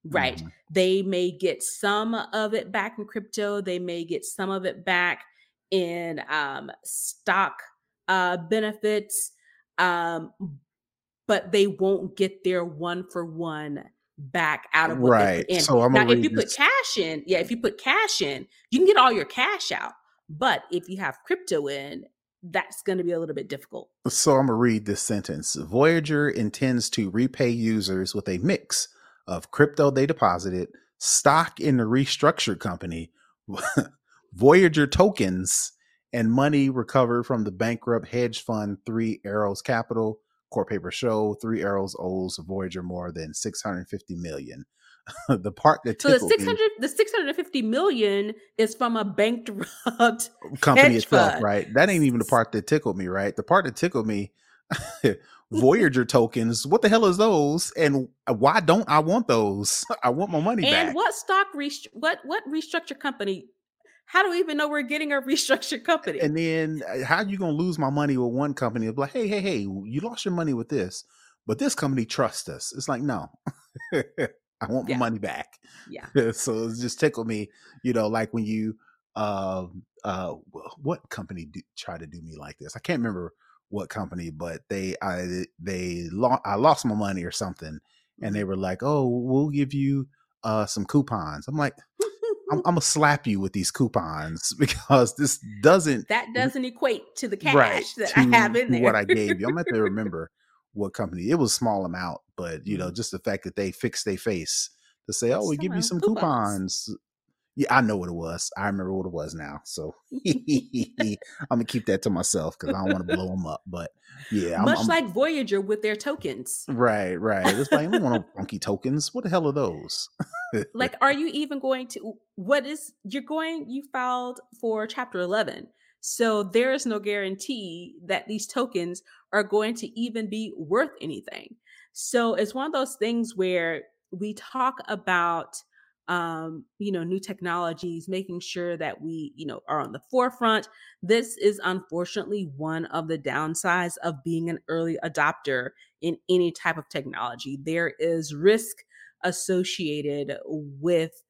Right. Mhm. They may get some of it back in crypto. They may get some of it back in um, stock uh, benefits, um, but they won't get their one for one back out of what they right put in. so i'm now, if you put this. cash in, yeah, if you put cash in, you can get all your cash out. But if you have crypto in, that's going to be a little bit difficult. So I'm going to read this sentence. Voyager intends to repay users with a mix of crypto they deposited, stock in the restructured company, Voyager tokens, and money recovered from the bankrupt hedge fund Three Arrows Capital. Court paper show Three Arrows owes Voyager more than 650 million. the part that So the tickled me- 600 the 650 million is from a bankrupt company hedge itself, fund. right? That ain't even the part that tickled me, right? The part that tickled me, Voyager tokens. What the hell is those? And why don't I want those? I want my money And back. what stock rest- what what restructured company? How do we even know we're getting a restructured company? And then uh, how you gonna lose my money with one company? It's like, hey, hey, hey, you lost your money with this, but this company trusts us. It's like, no, I want my Yeah. money back. yeah. so it's just tickled me, you know, like when you uh, uh, what company do, tried to do me like this? I can't remember what company, but they I they lo- I lost my money or something, and they Mm-hmm. were like, "Oh, we'll give you uh some coupons." I'm like, I'm, I'm gonna slap you with these coupons because this doesn't that doesn't equate to the cash right that I have in there. what I gave you. I'm gonna have to remember what company. It was small amount, but you know, Mhm. just the fact that they fixed their face to say, "Oh, we give you Some some coupons. coupons." Yeah, I know what it was. I remember what it was now. So I'm gonna keep that to myself because I don't want to blow them up. But yeah, I'm, Much I'm like Voyager with their tokens. right, right. It's like I don't want no funky tokens. What the hell are those? Like, are you even going to? What is you're going? You filed for Chapter 11, so there is no guarantee that these tokens are going to even be worth anything. So it's one of those things where we talk about um you know new technologies making sure that we you know are on the forefront this is unfortunately one of the downsides of being an early adopter in any type of technology there is risk associated with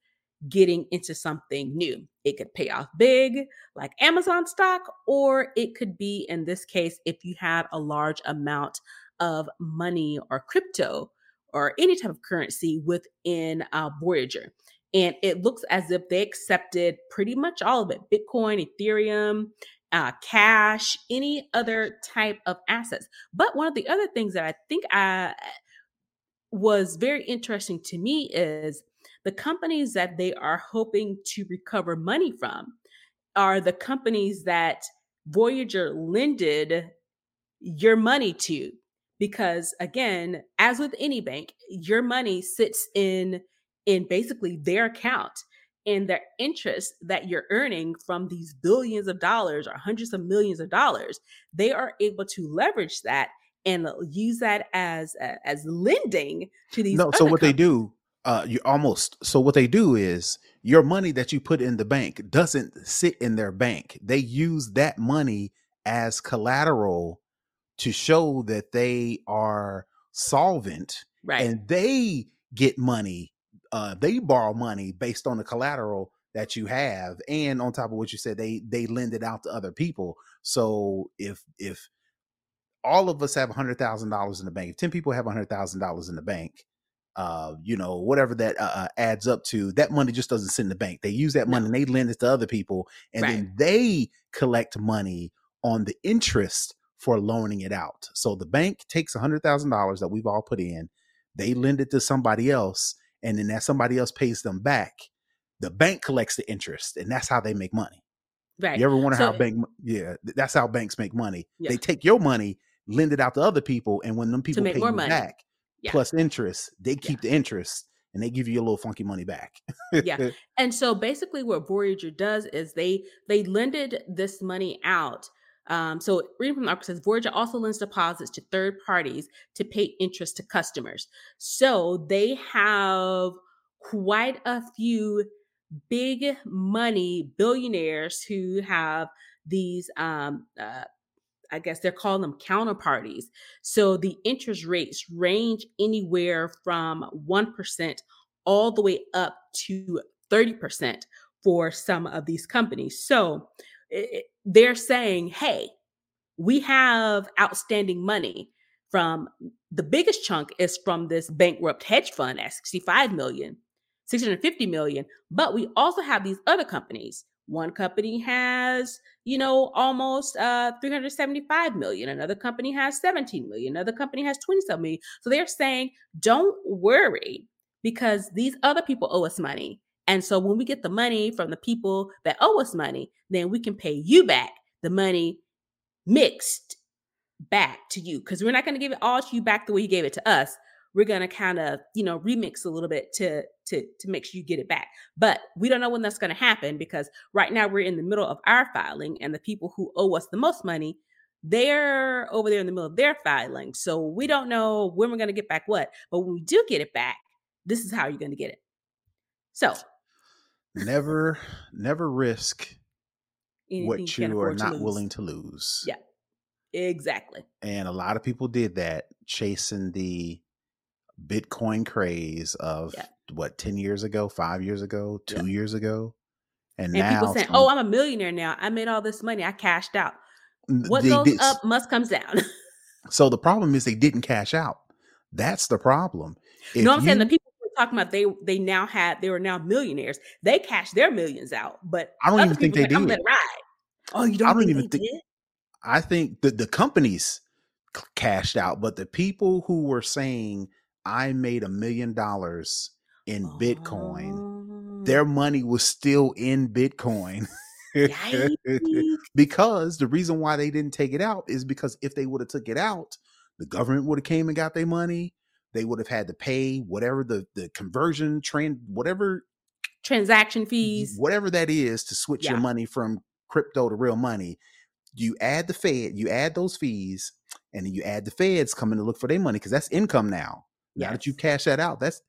getting into something new. It could pay off big, like Amazon stock, or it could be, in this case, if you had a large amount of money or crypto or any type of currency within uh, Voyager. And it looks as if they accepted pretty much all of it Bitcoin, Ethereum, uh, cash, any other type of assets. But one of the other things that I think I was very interesting to me is the companies that they are hoping to recover money from are the companies that Voyager lended your money to. Because again, as with any bank, your money sits in in basically their account and the interest that you're earning from these billions of dollars or hundreds of millions of dollars, they are able to leverage that and use that as uh, as lending to these. no, so what they do, uh, you almost so what they do is your money that you put in the bank doesn't sit in their bank. They use that money as collateral to show that they are solvent right? and they get money uh they borrow money based on the collateral that you have and on top of what you said they they lend it out to other people so if if all of us have a hundred thousand dollars in the bank if 10 people have a hundred thousand dollars in the bank uh you know whatever that uh, uh, adds up to that money just doesn't sit in the bank they use that money No. and they lend it to other people and Right. then they collect money on the interest for loaning it out so the bank takes a hundred thousand dollars that we've all put in they lend it to somebody else and then that somebody else pays them back the bank collects the interest and that's how they make money right. you ever wonder So- how bank yeah that's how banks make money Yeah. they take your money lend it out to other people and when them people pay more you money. back Yeah. plus interest they keep the interest and they give you a little funky money back Yeah. And so basically what Voyager does is they they lended this money out. Um, so reading from the article says Voyager also lends deposits to third parties to pay interest to customers. So they have quite a few big money billionaires who have these um uh, I guess they're calling them counterparties. So the interest rates range anywhere from 1% all the way up to 30% for some of these companies. So i- i- they're saying, hey, we have outstanding money from the biggest chunk is from this bankrupt hedge fund at 65 million, 650 million, but we also have these other companies. One company has, you know, almost uh 375 million. Another company has 17 million. Another company has 27 million. So they're saying, don't worry because these other people owe us money. And so when we get the money from the people that owe us money, then we can pay you back the money mixed back to you. Because we're not going to give it all to you back the way you gave it to us. We're going to kind of you know remix a little bit to to to make sure you get it back. But we don't know when that's going to happen because right now we're in the middle of our filing and the people who owe us the most money they're over there in the middle of their filing. So we don't know when we're going to get back what but when we do get it back this is how you're going to get it. So never never risk anything what can't you are not willing to lose Yeah. exactly and a lot of people did that chasing the bitcoin craze of Yeah. what 10 years ago 5 years ago 2 Yeah. years ago And, And now people saying, "Oh, I'm a millionaire now. I made all this money. I cashed out." What they goes up must comes down. So the problem is they didn't cash out. That's the problem. If no, I'm saying the people talking about they they now had they were now millionaires. They cashed their millions out, but I don't even think they like, did. gonna let it ride. Oh, you don't, I don't think even they think- did? I think that the companies cashed out, but the people who were saying I made a million dollars in Bitcoin, Oh. their money was still in Bitcoin. Because the reason why they didn't take it out is because if they would have took it out, the government would have came and got their money. They would have had to pay whatever the the conversion trend, whatever transaction fees. whatever that is to switch your money from crypto to real money. You add the Fed, you add those fees, and then you add the Feds coming to look for their money because that's income now. Now that you Yes. cash that out, that's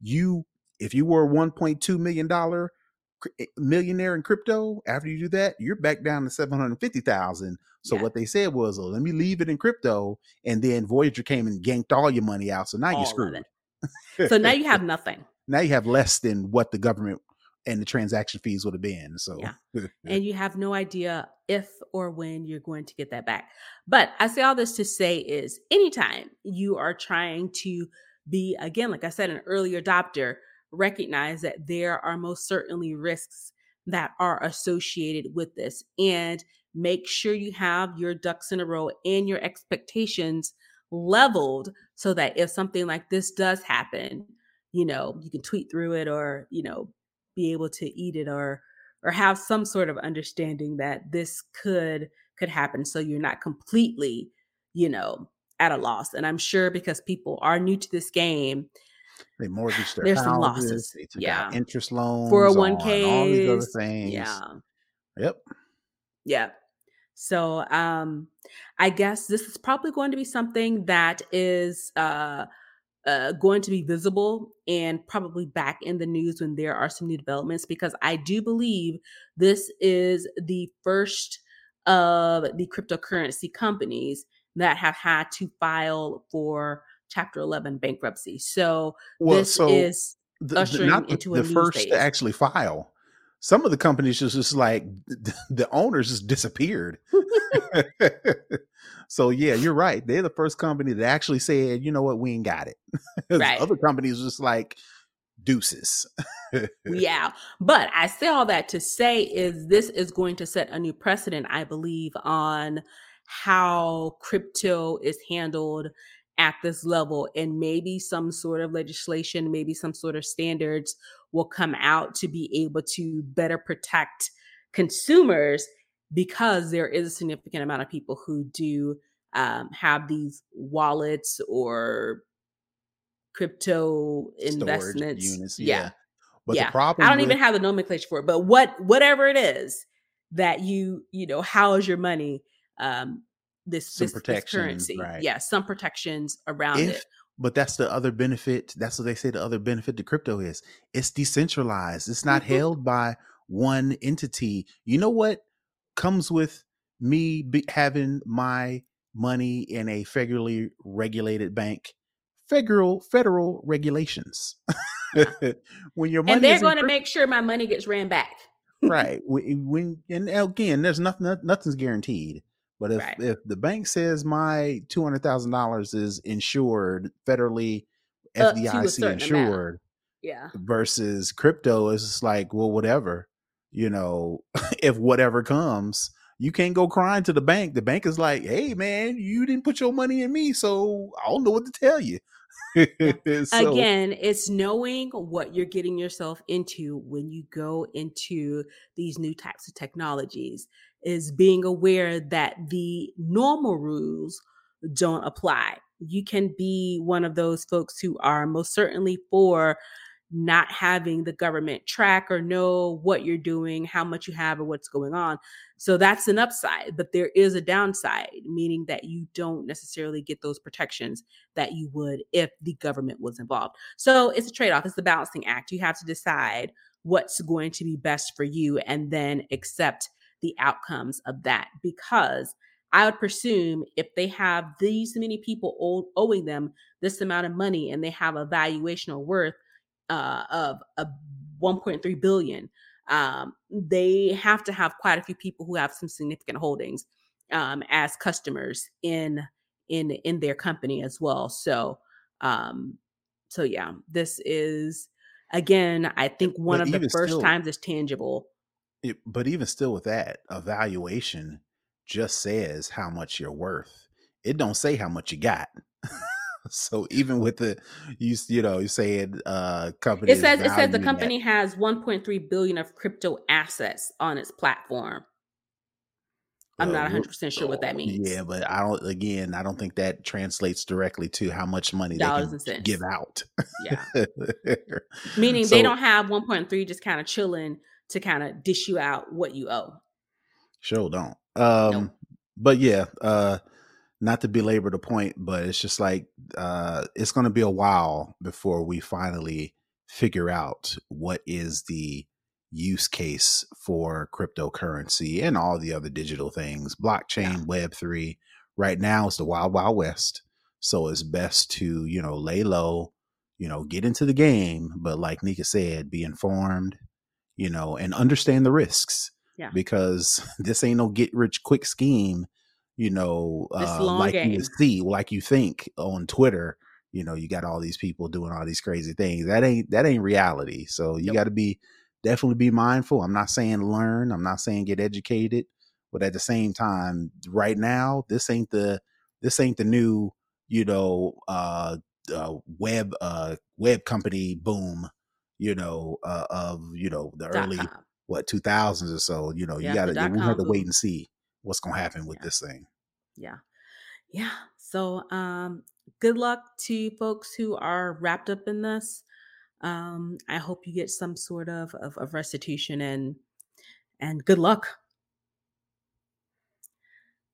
you. If you were a 1.2 million dollar Eh, millionaire in crypto, after you do that, you're back down to 750,000. So Yeah. what they said was, oh, let me leave it in crypto, and then Voyager came and yanked all your money out. So now All you're screwed. So now you have nothing. now you have less than what the government and the transaction fees would have been. So Yeah. and you have no idea if or when you're going to get that back. But I say all this to say is anytime you are trying to be, again, like I said, an early adopter, recognize that there are most certainly risks that are associated with this. And make sure you have your ducks in a row and your expectations leveled so that if something like this does happen, you know, you can tweet through it or, you know, be able to eat it or or have some sort of understanding that this could could happen so you're not completely you know at a loss and i'm sure because people are new to this game they mortgaged their There's some houses, losses. They took Yeah. out interest loans, 401ks on all these other things. yeah Yep. yeah so um i guess this is probably going to be something that is uh uh, going to be visible and probably back in the news when there are some new developments because I do believe this is the first of the cryptocurrency companies that have had to file for Chapter 11 bankruptcy. So Well, this so is the, ushering the, into a the first phase. to actually file. Some of the companies just just like the owners just disappeared. so yeah, you're right. They're the first company that actually said, you know what, we ain't got it. Right. Other companies just like deuces. yeah but i say all that to say is this is going to set a new precedent i believe on how crypto is handled at this level and maybe some sort of legislation maybe some sort of standards will come out to be able to better protect consumers because there is a significant amount of people who do um, have these wallets or crypto Storage investments units, yeah yeah. But Yeah. the problem I don't with- even have the nomenclature for it, but what whatever it is that you you know house your money, um, this Some this, this currency, right. yeah, some protections around if it. but that's the other benefit that's what they say the other benefit to crypto is. It's decentralized. It's not Mhm. held by one entity. You know what comes with me be, having my money in a federally regulated bank? Federal federal regulations. When your money And they're going to make sure my money gets ran back. right. When, when and again there's nothing nothing's guaranteed but if Right. if the bank says my two hundred thousand dollars is insured federally uh, Up a FDIC certain amount. insured Yeah, versus crypto is just like well whatever you know if whatever comes you can't go crying to the bank the bank is like hey man you didn't put your money in me so I don't know what to tell you So- again, it's knowing what you're getting yourself into when you go into these new types of technologies. Is being aware that the normal rules don't apply. You can be one of those folks who are most certainly for not having the government track or know what you're doing, how much you have, or what's going on. So that's an upside, but there is a downside, meaning that you don't necessarily get those protections that you would if the government was involved. So it's a trade off, it's the balancing act. You have to decide what's going to be best for you and then accept the outcomes of that because I would presume if they have these many people owe- owing them this amount of money and they have a valuation or worth uh, of a 1.3 billion, um, they have to have quite a few people who have some significant holdings um, as customers in in in their company as well. So um, so yeah, this is again, I think one But of the first still, times it's tangible. It, but even still with that, evaluation just says how much you're worth. It don't say how much you got. so even with the you you know you saying uh company It says it says the at company has 1.3 billion of crypto assets on its platform. I'm uh, not 100% sure what that means. yeah, but I don't again I don't think that translates directly to how much money they Dollars can and give out. Yeah. Meaning they don't have 1.3 just kind of chilling to kind of dish you out what you owe. sure don't. Nope. Um but yeah, uh not to belabor the point, but it's just like uh it's going to be a while before we finally figure out what is the use case for cryptocurrency and all the other digital things, Yeah. blockchain, web3. Right now it's the wild wild west. So it's best to, you know, lay low, you know, get into the game, but like Nika said, be informed, you know, and understand the risks Yeah. because this ain't no get rich quick scheme, you know, uh, like you see, like you think on Twitter. You know, you got all these people doing all these crazy things. That ain't that ain't reality. So you Nope. got to be definitely be mindful. I'm not saying learn. I'm not saying get educated, but at the same time, right now, this ain't the this ain't the new you know uh, uh web uh web company boom you know uh, of you know the Dot early com. what 2000s or so you know you gotta we have to wait and see what's to happen with Yeah. this thing Yeah. Yeah. So um good luck to folks who are wrapped up in this. Um I hope you get some sort of of, of restitution and and good luck.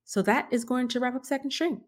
So that is going to wrap up second string.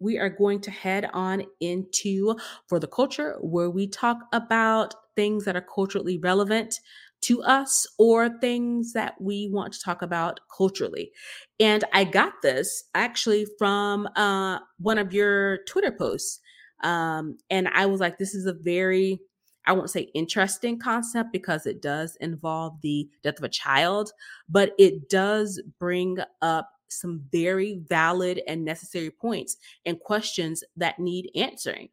We are going to head on into for the culture where we talk about things that are culturally relevant to us or things that we want to talk about culturally. And I got this actually from uh, one of your Twitter posts. Um, and I was like, this is a very, I won't say interesting concept because it does involve the death of a child, but it does bring up some very valid and necessary points and questions that need answering.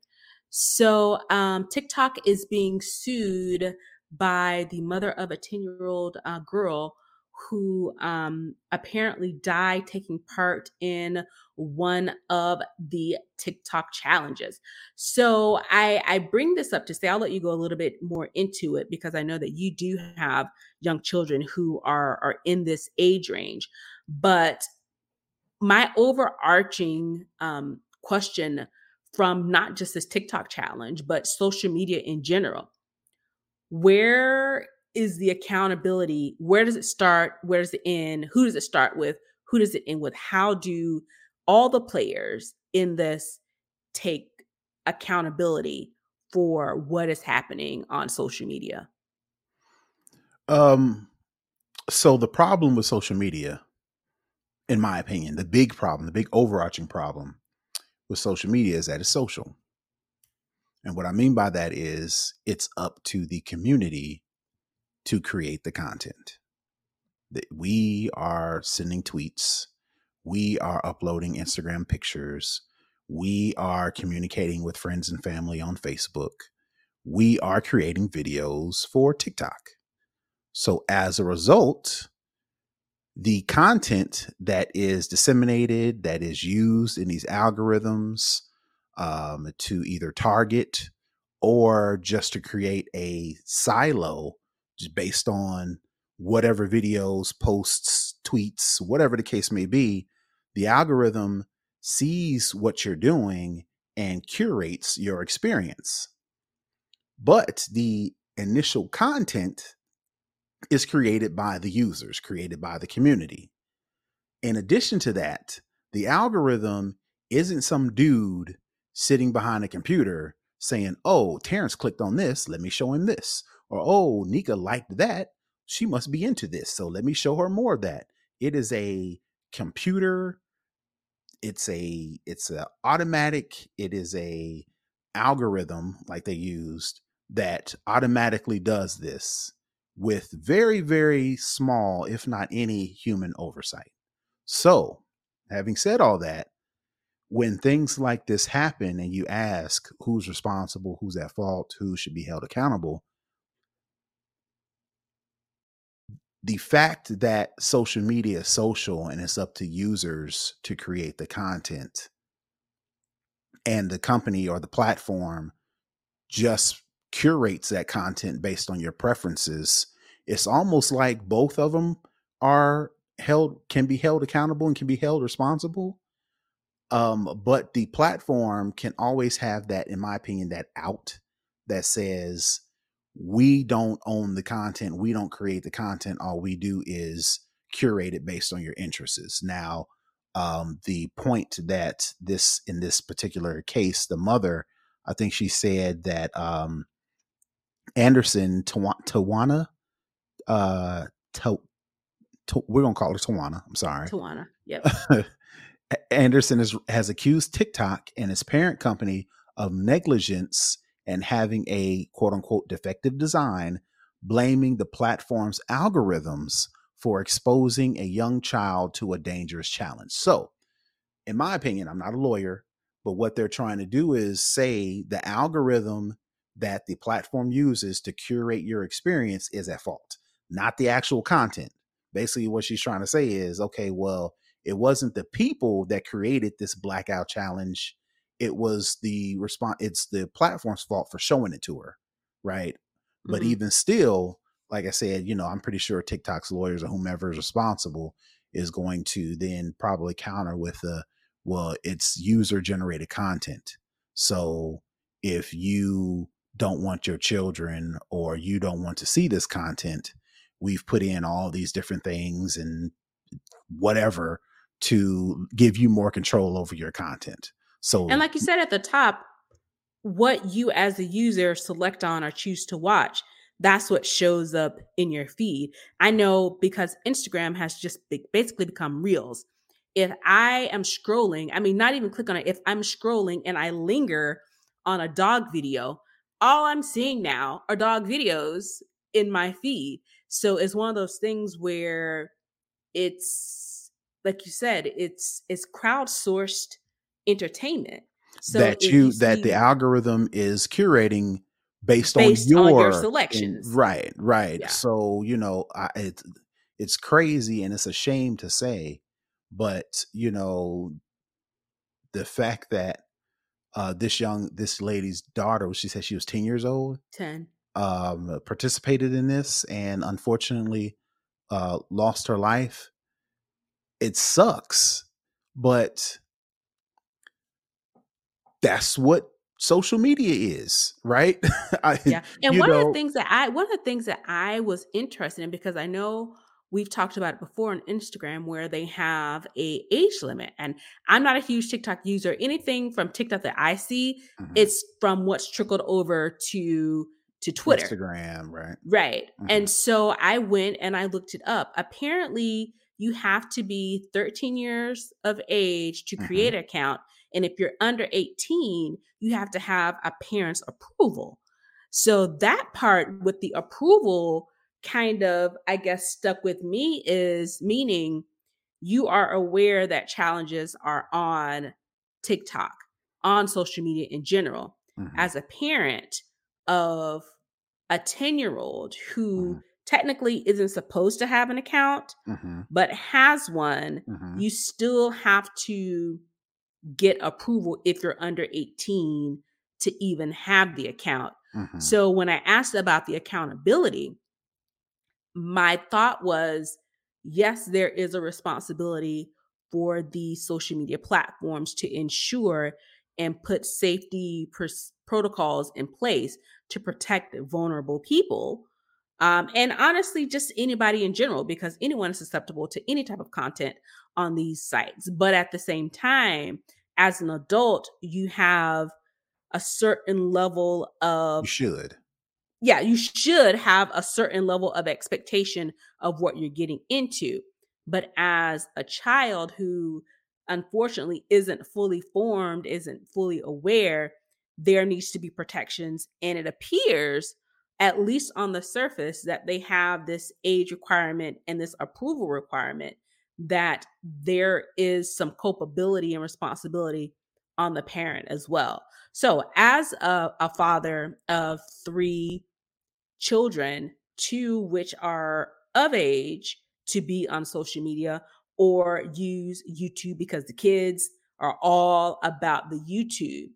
So, um, TikTok is being sued by the mother of a 10 year old uh, girl who um, apparently died taking part in one of the TikTok challenges. So I, I bring this up to say, I'll let you go a little bit more into it because I know that you do have young children who are, are in this age range. But my overarching um, question from not just this TikTok challenge, but social media in general where is the accountability? Where does it start? Where does it end? Who does it start with? Who does it end with? How do all the players in this take accountability for what is happening on social media? um so the problem with social media in my opinion the big problem the big overarching problem with social media is that it's social. And what i mean by that is it's up to the community to create the content. That we are sending tweets we are uploading instagram pictures we are communicating with friends and family on facebook we are creating videos for tiktok. So as a result the content that is disseminated that is used in these algorithms um, to either target or just to create a silo just based on whatever videos posts tweets whatever the case may be the algorithm sees what you're doing and curates your experience. But the initial content is created by the users created by the community in addition to that, the algorithm isn't some dude sitting behind a computer saying, Oh, Terrence clicked on this. Let me show him this. Or, Oh, Nika liked that. She must be into this. So let me show her more of that. It is a computer. It's a, it's a automatic. It is a algorithm like they used that automatically does this with very, very small, if not any, human oversight. So, having said all that, when things like this happen and you ask who's responsible, who's at fault, who should be held accountable, the fact that social media is social and it's up to users to create the content and the company or the platform just curates that content based on your preferences it's almost like both of them are held can be held accountable and can be held responsible um but the platform can always have that in my opinion that out that says we don't own the content we don't create the content all we do is curate it based on your interests. Now um the point that this in this particular case the mother i think she said that um anderson tawana uh to, to, we're gonna call her tawana i'm sorry tawana yep anderson is, has accused tiktok and its parent company of negligence and having a quote unquote defective design, blaming the platform's algorithms for exposing a young child to a dangerous challenge. So, in my opinion, I'm not a lawyer, but what they're trying to do is say the algorithm that the platform uses to curate your experience is at fault, not the actual content. Basically, what she's trying to say is okay, well, it wasn't the people that created this blackout challenge it was the response it's the platform's fault for showing it to her right mm-hmm. but even still like i said you know i'm pretty sure tiktok's lawyers or whomever is responsible is going to then probably counter with the well it's user generated content so if you don't want your children or you don't want to see this content we've put in all these different things and whatever to give you more control over your content so, and like you said at the top, what you as a user select on or choose to watch, that's what shows up in your feed. I know because Instagram has just basically become reels. If I am scrolling, I mean, not even click on it, if I'm scrolling and I linger on a dog video, all I'm seeing now are dog videos in my feed. So it's one of those things where it's like you said, it's it's crowdsourced entertainment. So that you, you that the algorithm is curating based, based on, your, on your selections. And, right, right. Yeah. So you know, I, it's it's crazy and it's a shame to say, but you know, the fact that uh, this young this lady's daughter, she said she was ten years old, ten, um, participated in this and unfortunately uh, lost her life. It sucks, but that's what social media is, right? I, yeah. And one know, of the things that I one of the things that I was interested in because I know we've talked about it before on Instagram where they have a age limit and I'm not a huge TikTok user. Anything from TikTok that I see, mm-hmm. it's from what's trickled over to to Twitter. Instagram, right. Right. Mm-hmm. And so I went and I looked it up. Apparently, you have to be 13 years of age to create mm-hmm. an account and if you're under 18, you have to have a parent's approval. So that part with the approval kind of, I guess, stuck with me is meaning you are aware that challenges are on TikTok, on social media in general. Mm-hmm. As a parent of a 10 year old who mm-hmm. technically isn't supposed to have an account, mm-hmm. but has one, mm-hmm. you still have to get approval if you're under 18 to even have the account. Mm-hmm. So when I asked about the accountability, my thought was yes, there is a responsibility for the social media platforms to ensure and put safety pr- protocols in place to protect vulnerable people. Um, and honestly, just anybody in general, because anyone is susceptible to any type of content on these sites. But at the same time, as an adult, you have a certain level of. You should. Yeah, you should have a certain level of expectation of what you're getting into. But as a child who unfortunately isn't fully formed, isn't fully aware, there needs to be protections. And it appears at least on the surface, that they have this age requirement and this approval requirement, that there is some culpability and responsibility on the parent as well. So, as a, a father of three children, two which are of age to be on social media or use YouTube because the kids are all about the YouTube.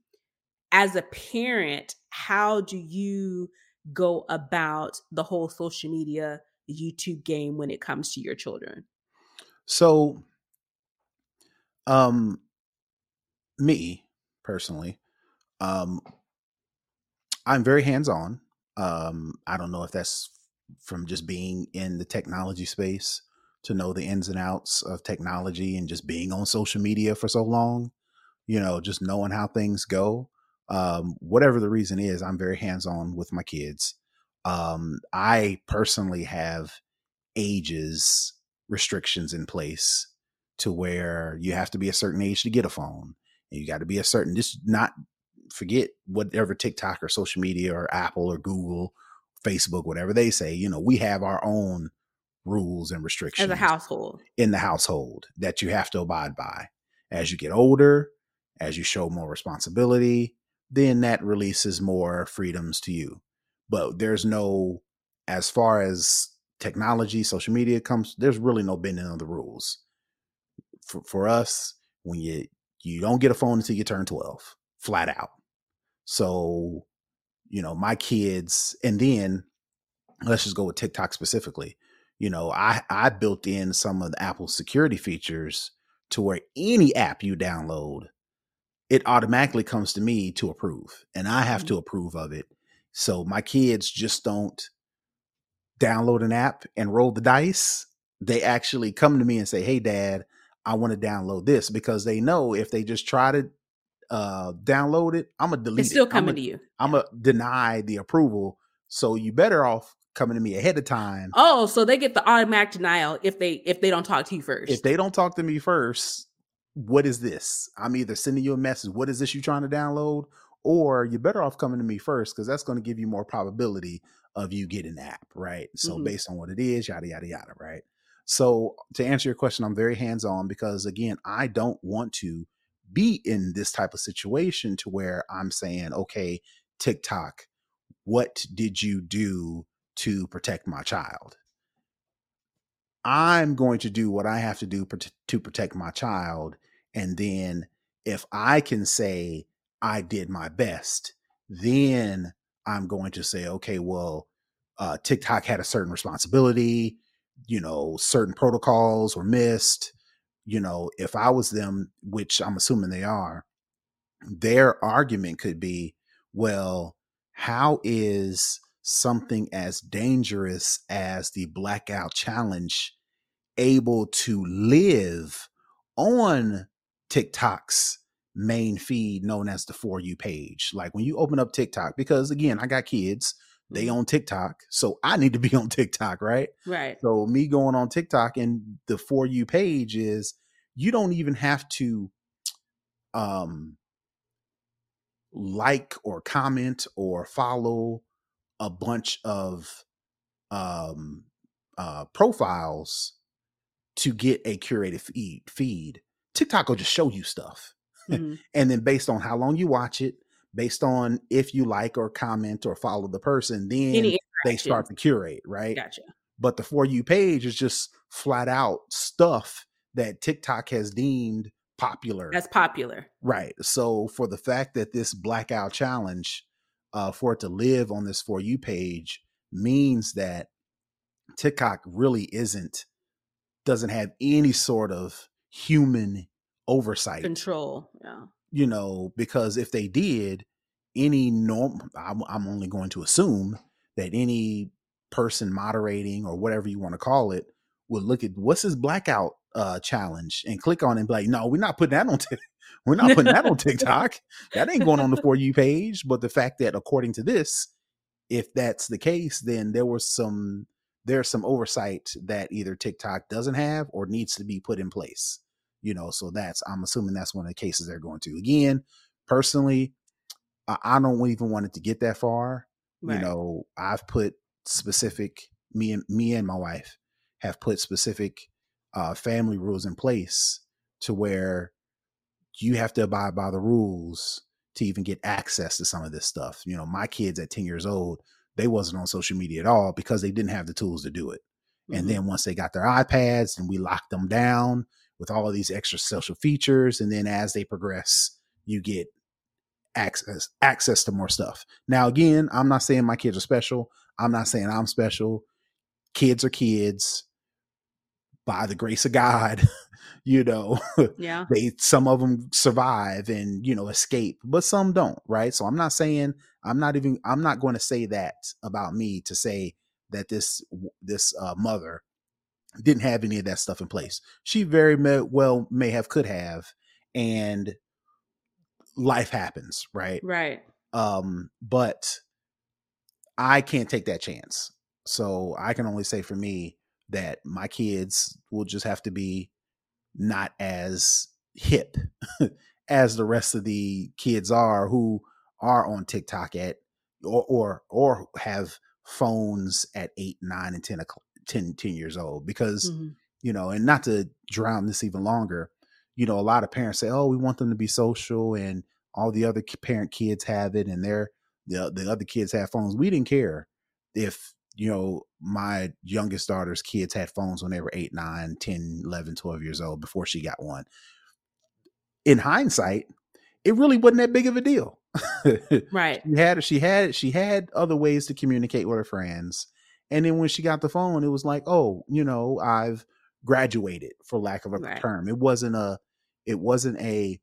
As a parent, how do you go about the whole social media YouTube game when it comes to your children? So, um, me personally, um, I'm very hands on. Um, I don't know if that's from just being in the technology space to know the ins and outs of technology and just being on social media for so long, you know, just knowing how things go. Um, whatever the reason is, I'm very hands on with my kids. Um, I personally have ages restrictions in place to where you have to be a certain age to get a phone. And you got to be a certain, just not forget whatever TikTok or social media or Apple or Google, Facebook, whatever they say, you know, we have our own rules and restrictions as a household in the household that you have to abide by. As you get older, as you show more responsibility, then that releases more freedoms to you. But there's no, as far as technology, social media comes, there's really no bending of the rules. For, for us, when you you don't get a phone until you turn 12, flat out. So, you know, my kids, and then let's just go with TikTok specifically. You know, I I built in some of the Apple security features to where any app you download, it automatically comes to me to approve, and I have mm-hmm. to approve of it. So my kids just don't download an app and roll the dice. They actually come to me and say, "Hey, Dad, I want to download this," because they know if they just try to uh, download it, I'm gonna delete it's still it. coming to you. I'm gonna deny the approval. So you better off coming to me ahead of time. Oh, so they get the automatic denial if they if they don't talk to you first. If they don't talk to me first, what is this? I'm either sending you a message. What is this you trying to download? Or you're better off coming to me first because that's going to give you more probability of you getting the app, right? So mm-hmm. based on what it is, yada yada yada, right? So to answer your question, I'm very hands on because again, I don't want to be in this type of situation to where I'm saying, okay, TikTok, what did you do to protect my child? I'm going to do what I have to do to protect my child. And then if I can say I did my best, then I'm going to say, okay, well, uh, TikTok had a certain responsibility, you know, certain protocols were missed you know, if I was them, which I'm assuming they are, their argument could be, well, how is something as dangerous as the blackout challenge able to live on TikTok's main feed known as the For You page? Like when you open up TikTok, because again, I got kids, they on TikTok, so I need to be on TikTok, right? Right. So me going on TikTok and the for you page is you don't even have to um like or comment or follow a bunch of um uh profiles to get a curated feed feed tiktok will just show you stuff mm-hmm. and then based on how long you watch it based on if you like or comment or follow the person, then they start to curate, right? Gotcha. But the For You page is just flat out stuff that TikTok has deemed popular. That's popular. Right. So for the fact that this blackout challenge, uh, for it to live on this For You page means that TikTok really isn't, doesn't have any sort of human oversight. Control. Yeah you know, because if they did, any norm, I'm, I'm only going to assume that any person moderating or whatever you want to call it would look at what's this blackout uh, challenge and click on it and be like, no, we're not putting that on. T- we're not putting that on TikTok. That ain't going on the for you page. But the fact that according to this, if that's the case, then there was some there's some oversight that either TikTok doesn't have or needs to be put in place you know so that's i'm assuming that's one of the cases they're going to again personally i don't even want it to get that far Right. You know, I've put specific me and me and my wife have put specific uh, family rules in place to where you have to abide by the rules to even get access to some of this stuff. You know, my kids at 10 years old, they wasn't on social media at all because they didn't have the tools to do it. Mm-hmm. And then once they got their iPads and we locked them down with all of these extra social features, and then as they progress, you get access access to more stuff. Now again, I'm not saying my kids are special. I'm not saying I'm special. Kids are kids by the grace of God. you know yeah they some of them survive and you know escape but some don't right so i'm not saying i'm not even i'm not going to say that about me to say that this this uh, mother didn't have any of that stuff in place. She very may, well may have could have and life happens right? Right. Um but i can't take that chance. So i can only say for me that my kids will just have to be not as hip as the rest of the kids are who are on TikTok at or or or have phones at 8 9 and 10 10, 10 years old because mm-hmm. you know and not to drown this even longer you know a lot of parents say oh we want them to be social and all the other parent kids have it and they're the, the other kids have phones we didn't care if you know, my youngest daughter's kids had phones when they were 8, 9, 10, 11, 12 years old before she got one. In hindsight, it really wasn't that big of a deal. right. She had she had she had other ways to communicate with her friends. And then when she got the phone, it was like, oh, you know, I've graduated for lack of a right. term. It wasn't a it wasn't a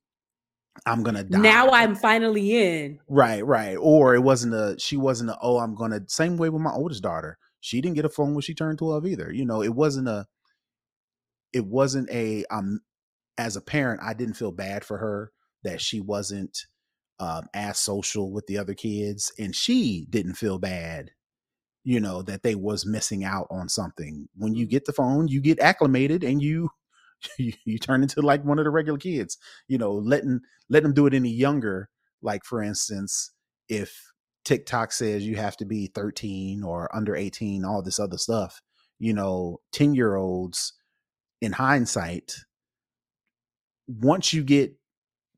I'm gonna die. Now I'm finally in. Right, right. Or it wasn't a she wasn't a oh I'm gonna same way with my oldest daughter. She didn't get a phone when she turned 12 either. You know, it wasn't a it wasn't a um as a parent, I didn't feel bad for her that she wasn't um as social with the other kids. And she didn't feel bad, you know, that they was missing out on something. When you mm-hmm. get the phone, you get acclimated and you you, you turn into like one of the regular kids you know letting let them do it any younger like for instance if tiktok says you have to be 13 or under 18 all this other stuff you know 10 year olds in hindsight once you get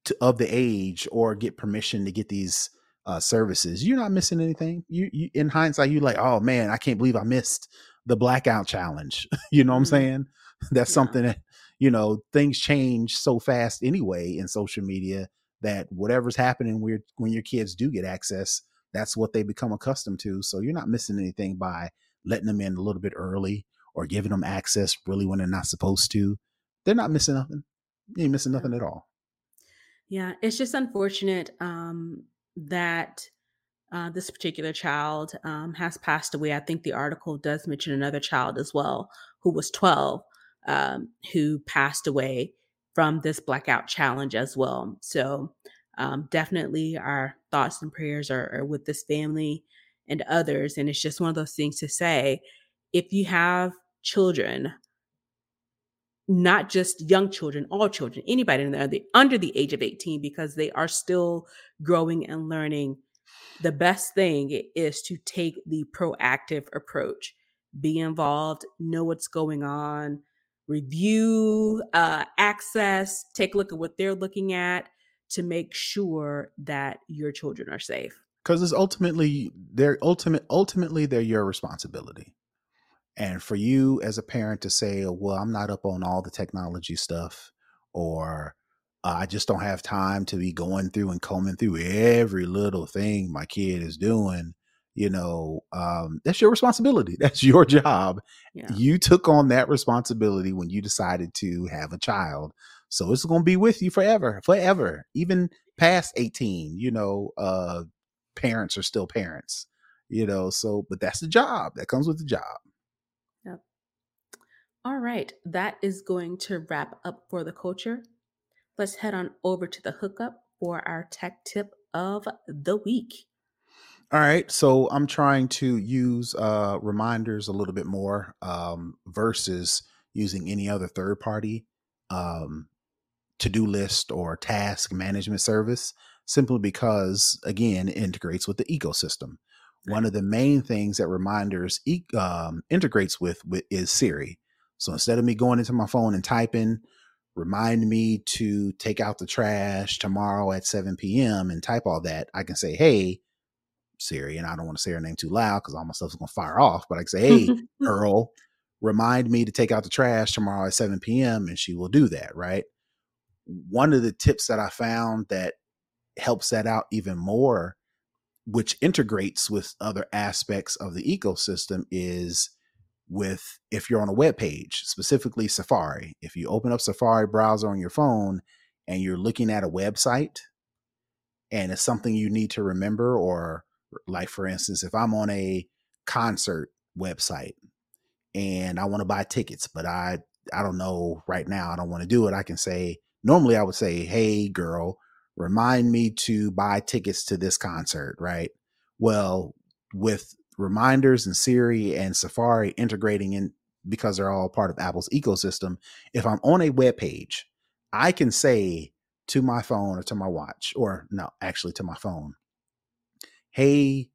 to, of the age or get permission to get these uh, services you're not missing anything. You, you in hindsight you're like oh man i can't believe i missed the blackout challenge. You know what i'm mm-hmm. saying? That's yeah. something that you know things change so fast anyway in social media that whatever's happening when, when your kids do get access that's what they become accustomed to. So you're not missing anything by letting them in a little bit early or giving them access really when they're not supposed to. They're not missing nothing. You ain't missing nothing at all. Yeah it's just unfortunate um, that uh, this particular child um, has passed away. I think the article does mention another child as well who was 12 um, who passed away from this blackout challenge as well. So, um, definitely our thoughts and prayers are, are with this family and others. And it's just one of those things to say if you have children, not just young children, all children, anybody under the, under the age of 18, because they are still growing and learning, the best thing is to take the proactive approach. Be involved, know what's going on, review, uh, access, take a look at what they're looking at to make sure that your children are safe. Because it's ultimately they're ultimate ultimately they're your responsibility. And for you as a parent to say, well, I'm not up on all the technology stuff, or uh, I just don't have time to be going through and combing through every little thing my kid is doing you know um, that's your responsibility. That's your job. Yeah. you took on that responsibility when you decided to have a child. So it's going to be with you forever forever even past 18 you know uh parents are still parents you know so but that's the job that comes with the job all right that is going to wrap up for the culture let's head on over to the hookup for our tech tip of the week all right, so I'm trying to use uh, reminders a little bit more um, versus using any other third party um, to do list or task management service, simply because, again, it integrates with the ecosystem. one of the main things that reminders e- um, integrates with, with is Siri. So instead of me going into my phone and typing, remind me to take out the trash tomorrow at 7 p.m. and type all that, I can say, hey, Siri, and I don't want to say her name too loud because all my stuff's gonna fire off, but I can say, hey, Earl, remind me to take out the trash tomorrow at 7 p.m. and she will do that, right? One of the tips that I found that helps that out even more, which integrates with other aspects of the ecosystem, is with if you're on a web page, specifically Safari. If you open up Safari browser on your phone and you're looking at a website and it's something you need to remember, or like for instance, if I'm on a concert website and I want to buy tickets, but I I don't know right now, I don't want to do it. I can say normally I would say, "Hey girl, remind me to buy tickets to this concert," right? Well, with reminders and Siri and Safari integrating in because they're all part of Apple's ecosystem, if I'm on a web page, I can say to my phone or to my watch, or no, actually to my phone, hey,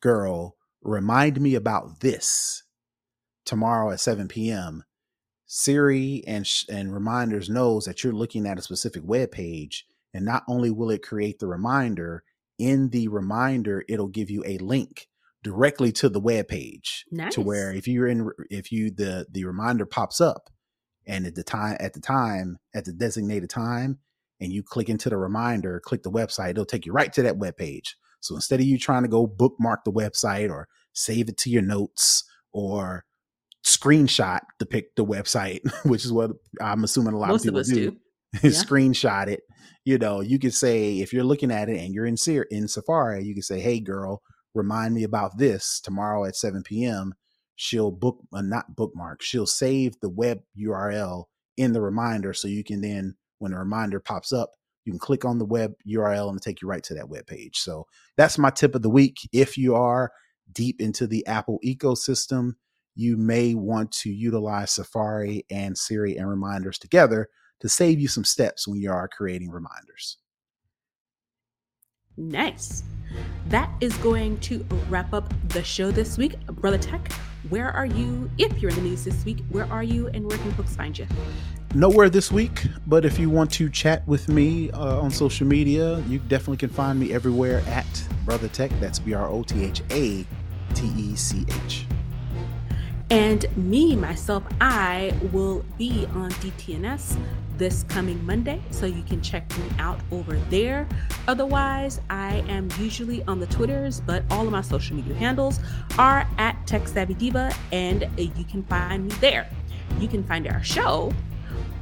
girl, remind me about this tomorrow at 7 p.m. Siri and and reminders knows that you're looking at a specific web page, and not only will it create the reminder in the reminder, it'll give you a link directly to the web page nice. to where if you're in if you the the reminder pops up and at the time at the time at the designated time and you click into the reminder click the website it'll take you right to that web page so instead of you trying to go bookmark the website or save it to your notes or screenshot the pic the website which is what i'm assuming a lot Most of people of do, do. Yeah. screenshot it you know you could say if you're looking at it and you're in in safari you could say hey girl remind me about this tomorrow at 7 p.m. She'll book, uh, not bookmark, she'll save the web URL in the reminder so you can then, when the reminder pops up, you can click on the web URL and take you right to that web page. So that's my tip of the week. If you are deep into the Apple ecosystem, you may want to utilize Safari and Siri and reminders together to save you some steps when you are creating reminders. Nice. That is going to wrap up the show this week. Brotha Tech, where are you? If you're in the news this week, where are you and where can folks find you? Nowhere this week, but if you want to chat with me uh, on social media, you definitely can find me everywhere at Brotha Tech. That's B R O T H A T E C H. And me, myself, I will be on DTNS this coming Monday, so you can check me out over there. Otherwise, I am usually on the Twitters, but all of my social media handles are at Tech Savvy Diva, and you can find me there. You can find our show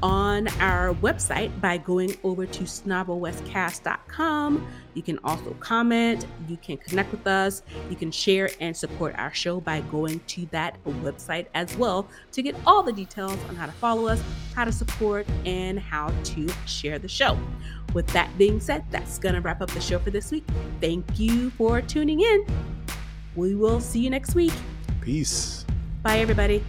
on our website by going over to snobblewestcast.com. You can also comment, you can connect with us, you can share and support our show by going to that website as well to get all the details on how to follow us, how to support, and how to share the show. With that being said, that's going to wrap up the show for this week. Thank you for tuning in. We will see you next week. Peace. Bye, everybody.